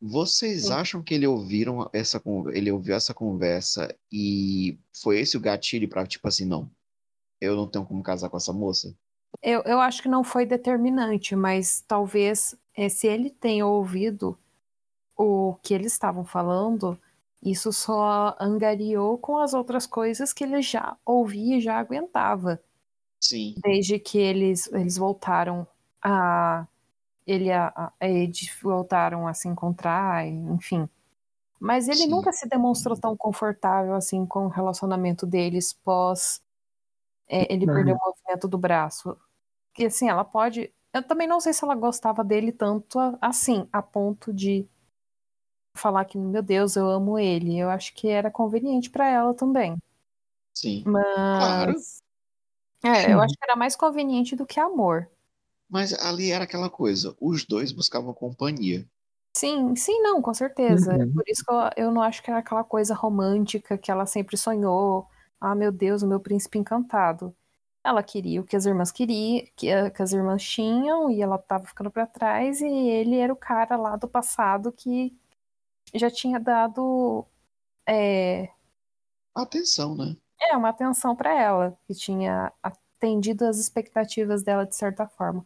Vocês Sim. acham que ele ouviram essa ele ouviu essa conversa e foi esse o gatilho pra tipo assim, não, eu não tenho como casar com essa moça? Eu, eu acho que não foi determinante, mas talvez eh, se ele tenha ouvido o que eles estavam falando, isso só angariou com as outras coisas que ele já ouvia e já aguentava. Sim, Desde que eles, eles voltaram a. Ele a, a Edith voltaram a se encontrar, enfim. Mas ele Sim. nunca se demonstrou tão confortável assim com o relacionamento deles pós é, ele Uhum. perder o movimento do braço. Que assim, ela pode. Eu também não sei se ela gostava dele tanto assim, a ponto de falar que, meu Deus, eu amo ele. Eu acho que era conveniente pra ela também. sim. Mas. Claro. É, eu Sim. acho que era mais conveniente do que amor. Mas ali era aquela coisa, os dois buscavam companhia. Sim, sim, não, com certeza. Uhum. Por isso que eu, eu não acho que era aquela coisa romântica que ela sempre sonhou. Ah, meu Deus, o meu príncipe encantado. Ela queria o que as irmãs queriam, que, a- que as irmãs tinham, e ela tava ficando pra trás, e ele era o cara lá do passado que já tinha dado é, Atenção, né? é, uma atenção pra ela, que tinha atendido as expectativas dela de certa forma.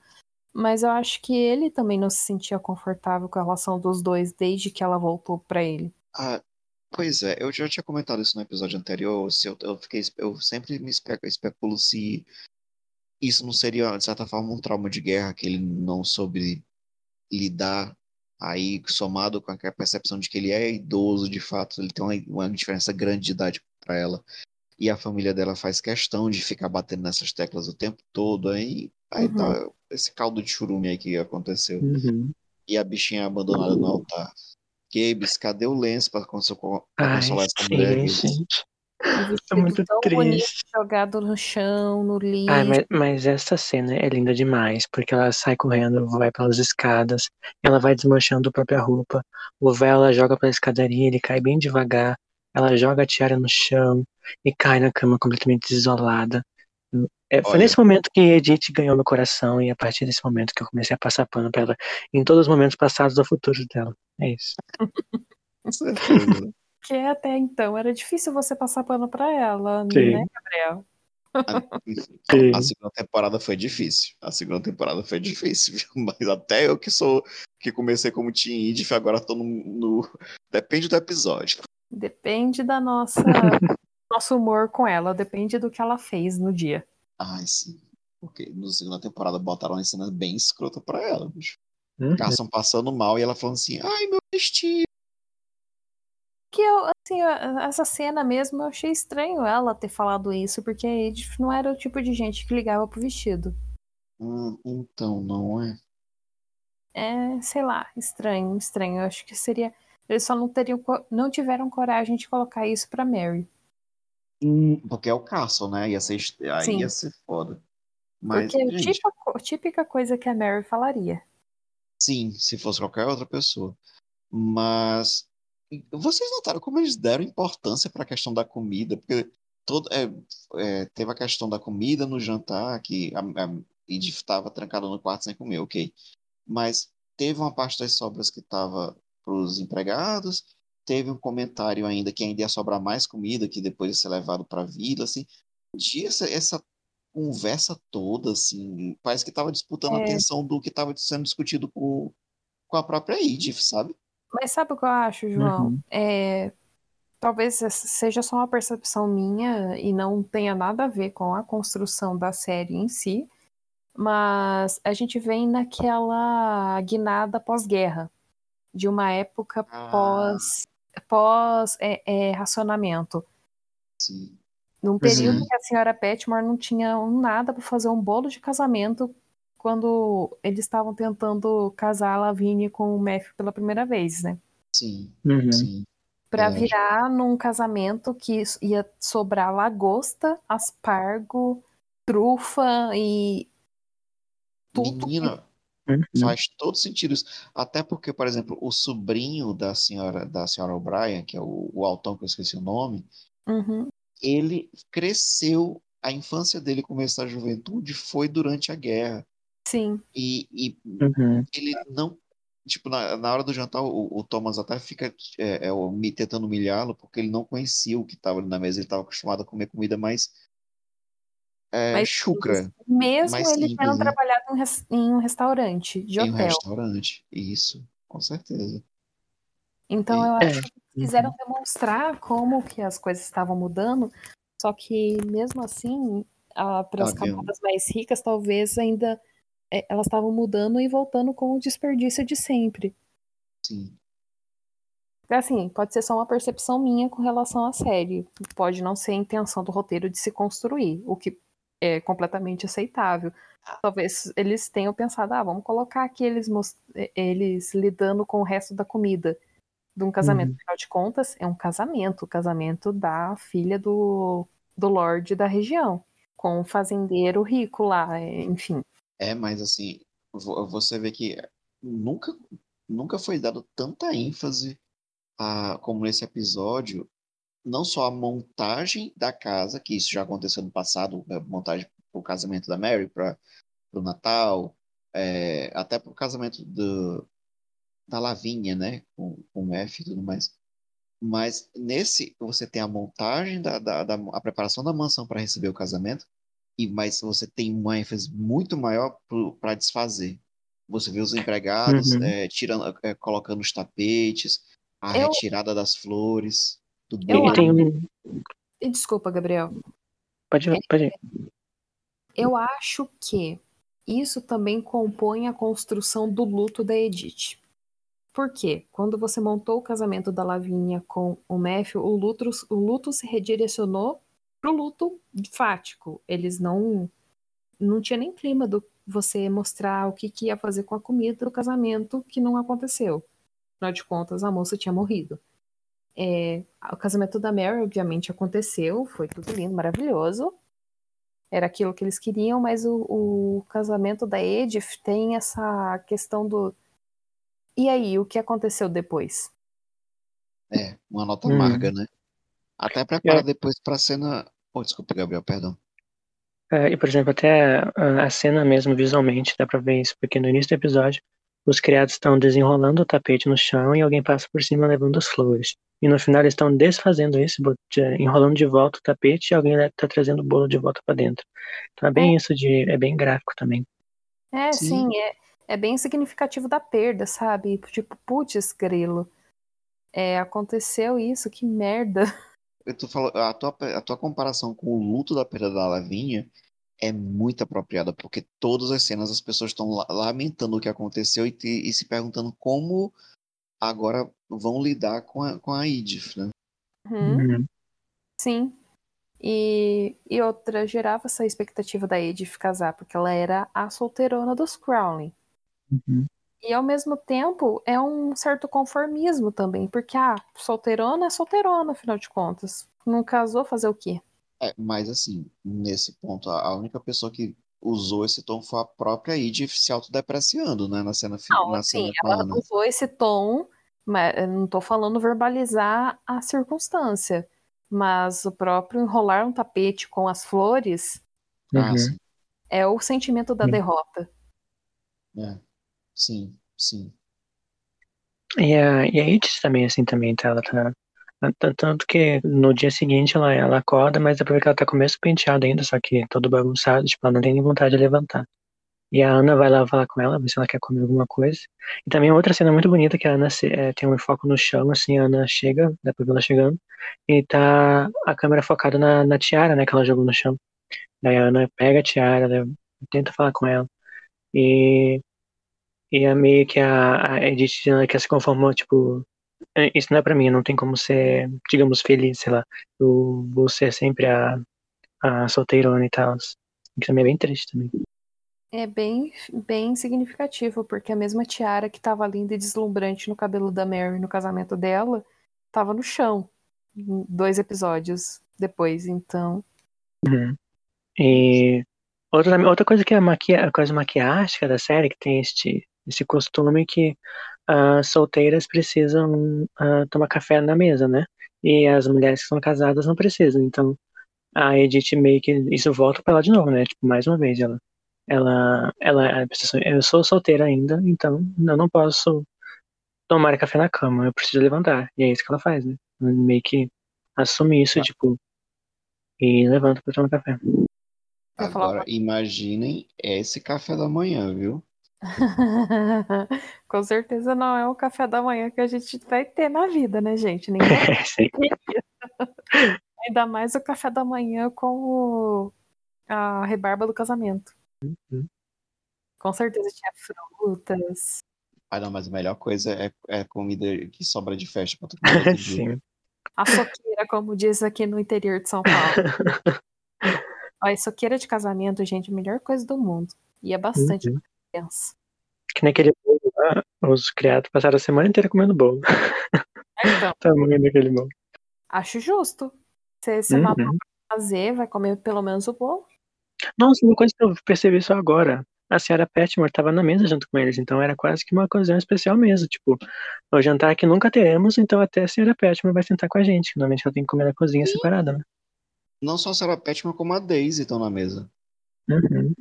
Mas eu acho que ele também não se sentia confortável com a relação dos dois desde que ela voltou pra ele. Ah, pois é, eu já tinha comentado isso no episódio anterior, se eu, eu fiquei, eu sempre me espe- especulo se isso não seria, de certa forma, um trauma de guerra que ele não soube lidar Aí, somado com a percepção de que ele é idoso, de fato, ele tem uma, uma diferença grande de idade para ela. E a família dela faz questão de ficar batendo nessas teclas o tempo todo. Aí, aí Uhum. tá esse caldo de churume aí que aconteceu. Uhum. E a bichinha abandonada no altar. Gabes, cadê o lenço pra consolar, pra Ai, consolar essa mulher? gente. É muito tão bonito triste. jogado no chão, no lixo. Ai, mas, mas essa cena é linda demais, porque ela sai correndo, vai pelas escadas, ela vai desmanchando a própria roupa, o véu ela joga pela escadaria, ele cai bem devagar, ela joga a tiara no chão e cai na cama completamente desolada. É, foi nesse momento que Edith ganhou meu coração e a partir desse momento que eu comecei a passar pano pra ela em todos os momentos passados ou futuros dela. É isso. Com certeza. Porque até então era difícil você passar pano pra ela, Sim. né, Gabriel? A, a segunda temporada foi difícil. A segunda temporada foi difícil, viu? Mas até eu que sou que comecei como Team Idif, agora tô no, no- Depende do episódio. Depende da nossa nosso humor com ela, depende do que ela fez no dia. Ai, sim. Porque na segunda temporada botaram uma cena bem escrota pra ela, bicho. Uhum. Carson passando mal e ela falando assim: ai, meu vestido. Que eu, assim, a- essa cena mesmo, eu achei estranho ela ter falado isso, porque a Edith não era o tipo de gente que ligava pro vestido. Hum, então, não é? É, sei lá, estranho, estranho. Eu acho que seria. Eles só não teriam, não tiveram coragem de colocar isso pra Mary. Porque é o Carson, né? Ia ser, aí Sim. ia ser foda. Mas, Porque é a gente, típica, co- típica coisa que a Mary falaria. Sim, se fosse qualquer outra pessoa. Mas vocês notaram como eles deram importância para a questão da comida? Porque todo, é, é, teve a questão da comida no jantar, que a, a Edith estava trancada no quarto sem comer, ok. Mas teve uma parte das sobras que estava para os empregados, teve um comentário ainda que ainda ia sobrar mais comida, que depois ia ser levado para a vila, assim. Dia essa, essa conversa toda, assim, parece que estava disputando a É. atenção do que estava sendo discutido com, com a própria Edith, sabe? Mas sabe o que eu acho, João? Uhum. É, talvez seja só uma percepção minha e não tenha nada a ver com a construção da série em si, mas a gente vem naquela guinada pós-guerra, de uma época Ah. pós, pós é, é, racionamento. Sim. Num período Uhum. que a senhora Petmore não tinha um nada para fazer um bolo de casamento quando eles estavam tentando casar a Lavigne com o Matthew pela primeira vez, né? Sim, Uhum. sim. Pra virar num casamento que ia sobrar lagosta, aspargo, trufa e tudo. Menina, Uhum. faz todo sentido isso. Até porque, por exemplo, o sobrinho da senhora da senhora O'Brien, que é o, o altão que eu esqueci o nome, Uhum. Ele cresceu, a infância dele, começo da juventude, foi durante a guerra. Sim, E, e Uhum. ele não. Tipo, na, na hora do jantar, o, o Thomas até fica é, é, o- me- tentando humilhá-lo, porque ele não conhecia o que estava ali na mesa, ele estava acostumado a comer comida mais é, Mas chucra mesmo Mais ele simples, tendo né? trabalhado em, res- em um restaurante de em um hotel. restaurante. Isso, com certeza. Então eu É. acho que eles quiseram demonstrar como que as coisas estavam mudando, só que mesmo assim, para as camadas mais ricas, talvez ainda é, elas estavam mudando e voltando com o desperdício de sempre. Sim. Assim, pode ser só uma percepção minha com relação à série. Pode não ser a intenção do roteiro de se construir, o que é completamente aceitável. Talvez eles tenham pensado, ah, vamos colocar aqui eles, eles lidando com o resto da comida de um casamento. Uhum. Afinal de contas, é um casamento, o casamento da filha do, do lord da região, com um fazendeiro rico lá, é, enfim. É, mas assim, vo- você vê que nunca, nunca foi dado tanta ênfase a, como nesse episódio, não só a montagem da casa, que isso já aconteceu no passado, a montagem para o casamento da Mary, para o Natal, é, até para o casamento do, da Lavínia, né, com, com o F e tudo mais. Mas nesse, você tem a montagem, da, da, da- a preparação da mansão para receber o casamento, e mas você tem uma ênfase muito maior para desfazer. Você vê os empregados Uhum. é, tirando, é, colocando os tapetes, a Eu- retirada das flores, do Eu bolo. E Desculpa, Gabriel. Pode, pode ir. Eu acho que isso também compõe a construção do luto da Edith. Por quê? Quando você montou o casamento da Lavinha com o Matthew, o luto, o luto se redirecionou pro luto fático. Eles não não tinha nem clima do você mostrar o que, que ia fazer com a comida do casamento que não aconteceu. Afinal de contas, a moça tinha morrido. É, o casamento da Mary, obviamente, aconteceu, foi tudo lindo, maravilhoso. Era aquilo que eles queriam, mas o, o casamento da Edith tem essa questão do. E aí, o que aconteceu depois? É, uma nota hum. amarga, né? Até prepara é. depois pra cena. Oh, desculpa, Gabriel, perdão. É, e, por exemplo, até a cena mesmo, visualmente, dá pra ver isso, porque no início do episódio, os criados estão desenrolando o tapete no chão e alguém passa por cima levando as flores. E no final eles estão desfazendo isso, enrolando de volta o tapete e alguém está trazendo o bolo de volta para dentro. Então é bem é. isso de. é bem gráfico também. É, sim, sim é, é bem significativo da perda, sabe? Tipo, putz, grilo. É, aconteceu isso, que merda. Tu falou, a, tua, a tua comparação com o luto da perda da Lavinha é muito apropriada, porque todas as cenas as pessoas estão lamentando o que aconteceu e, te, e, se perguntando como agora vão lidar com a, com a Edith, né? Uhum. Uhum. Sim. E, e outra, gerava essa expectativa da Edith casar, porque ela era a solteirona dos Crowley. Uhum. E ao mesmo tempo é um certo conformismo também, porque a ah, solteirona é solteirona, afinal de contas. Não casou, fazer o quê? É, mas assim, nesse ponto, a única pessoa que usou esse tom foi a própria Edith se autodepreciando, né, na cena Não, na assim, ela usou esse tom, mas não tô falando verbalizar a circunstância, mas o próprio enrolar um tapete com as flores ah, uhum. é o sentimento da derrota. É. Sim, sim. E a, e a Edith também, assim, também, tá? Ela tá. Tanto que no dia seguinte ela, ela acorda, mas depois que ela tá com o mesmo penteado ainda, só que todo bagunçado, tipo, ela não tem nem vontade de levantar. E a Ana vai lá falar com ela, ver se ela quer comer alguma coisa. E também outra cena muito bonita que a Ana é, tem um foco no chão, assim, a Ana chega, depois ela chegando, e tá a câmera focada na, na tiara, né, que ela jogou no chão. Daí a Ana pega a tiara, tenta falar com ela. E e é meio que a, a Edith que se conformou, tipo, é, isso não é pra mim, não tem como ser, digamos, feliz, sei lá. Eu vou ser sempre a, a solteirona e tal. Isso também é bem triste também. É bem, bem significativo, porque a mesma tiara que tava linda e deslumbrante no cabelo da Mary no casamento dela, tava no chão. Dois episódios depois, então. Uhum. E outra, outra coisa que é a, maquia, a coisa maquiástica da série, que tem este esse costume que as uh, solteiras precisam uh, tomar café na mesa, né? E as mulheres que são casadas não precisam. Então, a Edith meio que isso volta para ela de novo, né? Tipo, mais uma vez, ela, ela, ela, eu sou solteira ainda, então eu não posso tomar café na cama, eu preciso levantar. E é isso que ela faz, né? Meio que assume isso, ah. tipo, e levanta para tomar café. Agora, imaginem esse café da manhã, viu? Com certeza não é o café da manhã que a gente vai ter na vida, né, gente? Ninguém Ainda mais o café da manhã com o... a rebarba do casamento. Uhum. Com certeza tinha frutas. Ah, não, mas a melhor coisa é, é comida que sobra de festa pra tu comer Sim. A soqueira, como diz aqui no interior de São Paulo. a soqueira de casamento, gente, a melhor coisa do mundo. E é bastante. Uhum criança. Que nem aquele bolo lá, os criados passaram a semana inteira comendo bolo. Então. Tamanho daquele bolo. Acho justo. Você, você uhum. fazer, vai comer pelo menos o bolo. Nossa, uma coisa que eu percebi só agora. A senhora Petmore estava na mesa junto com eles, então era quase que uma ocasião especial mesmo. Tipo, o jantar que nunca teremos, então até a senhora Petmore vai sentar com a gente. Normalmente ela tem que comer na cozinha Sim. separada, né? Não só a senhora Petmore, como a Daisy estão na mesa. Uhum.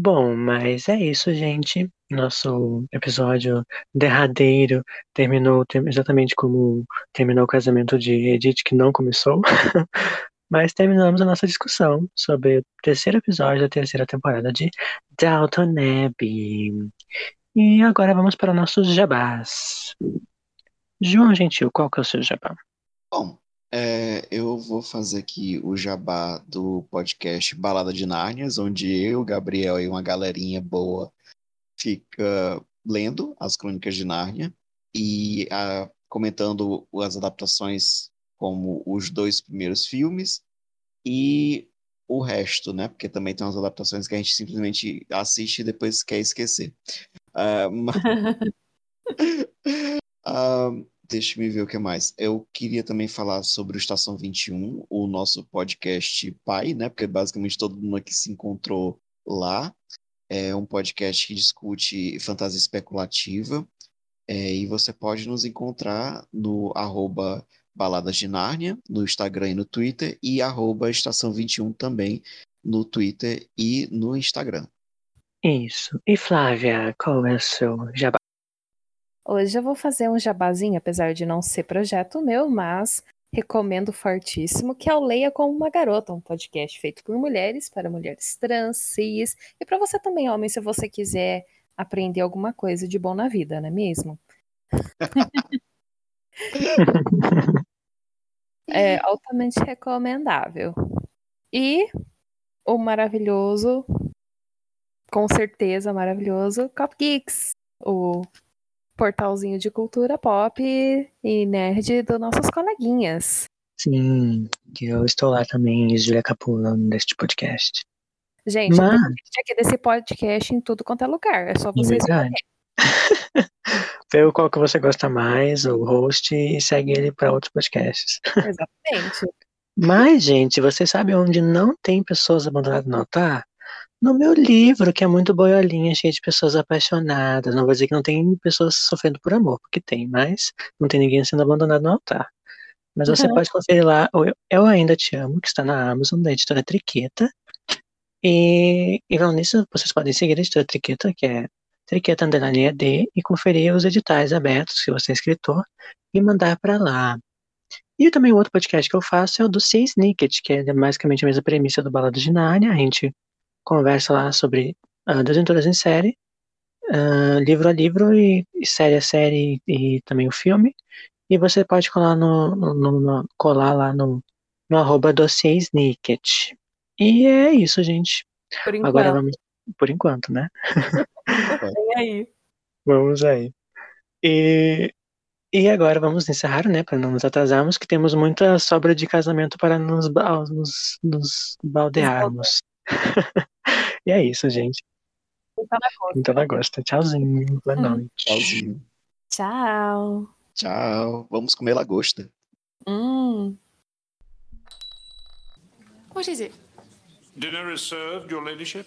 Bom, mas é isso, gente. Nosso episódio derradeiro terminou exatamente como terminou o casamento de Edith, que não começou. Mas terminamos a nossa discussão sobre o terceiro episódio da terceira temporada de Dalton Abbey. E agora vamos para nossos jabás. João Gentil, qual que é o seu jabá? Bom, é, eu vou fazer aqui o jabá do podcast Balada de Nárnias, onde eu, Gabriel e uma galerinha boa fica lendo as Crônicas de Nárnia e uh, comentando as adaptações como os dois primeiros filmes e o resto, né? Porque também tem umas adaptações que a gente simplesmente assiste e depois quer esquecer. Uh, mas... uh, deixa me ver o que mais. Eu queria também falar sobre o Estação 21, o nosso podcast pai, né? Porque basicamente todo mundo aqui se encontrou lá. É um podcast que discute fantasia especulativa. É, e você pode nos encontrar no arroba Baladas de Nárnia, no Instagram e no Twitter, e arroba Estação 21 também no Twitter e no Instagram. Isso. E Flávia, qual é o seu jabá? Hoje eu vou fazer um jabazinho, apesar de não ser projeto meu, mas recomendo fortíssimo que eu leia como uma garota, um podcast feito por mulheres, para mulheres trans, cis, e para você também, homem, se você quiser aprender alguma coisa de bom na vida, não é mesmo? é altamente recomendável. E o maravilhoso, com certeza maravilhoso, Cop Geeks, o portalzinho de cultura pop e nerd dos nossos coleguinhas. Sim, que eu estou lá também, Julia Capula, neste podcast. Gente, Mas... aqui desse podcast em tudo quanto é lugar. É só vocês é Vê qual que você gosta mais, o host, e segue ele para outros podcasts. Exatamente. Mas, gente, você sabe onde não tem pessoas abandonadas no altar? No meu livro, que é muito boiolinha, cheio de pessoas apaixonadas. Não vou dizer que não tem pessoas sofrendo por amor, porque tem, mas não tem ninguém sendo abandonado no altar. Mas você uhum. pode conferir lá Eu, Eu Ainda Te Amo, que está na Amazon, da editora Triqueta. E, e vão nisso, vocês podem seguir a editora Triqueta, que é Triqueta Underline ED, e conferir os editais abertos, se você é escritor, e mandar para lá. E também o outro podcast que eu faço é o do Say Snicket, que é basicamente a mesma premissa do Balada de Nárnia. A gente conversa lá sobre uh, Desventuras em Série, uh, livro a livro e, e, série a série e também o filme. E você pode colar, no, no, no colar lá no, no arroba dossiê Snicket. E é isso, gente. Por enquanto. Agora vamos. Por enquanto, né? Vem aí. Vamos aí. E, e agora vamos encerrar, né? Para não nos atrasarmos, que temos muita sobra de casamento para nos, nos, nos baldearmos. e é isso, gente. Então ela gosta. Tchauzinho. Boa hum. noite. Tchauzinho. Tchau. Tchau. Vamos comer lagosta. Hum. What is it? Dinner is served, your ladyship.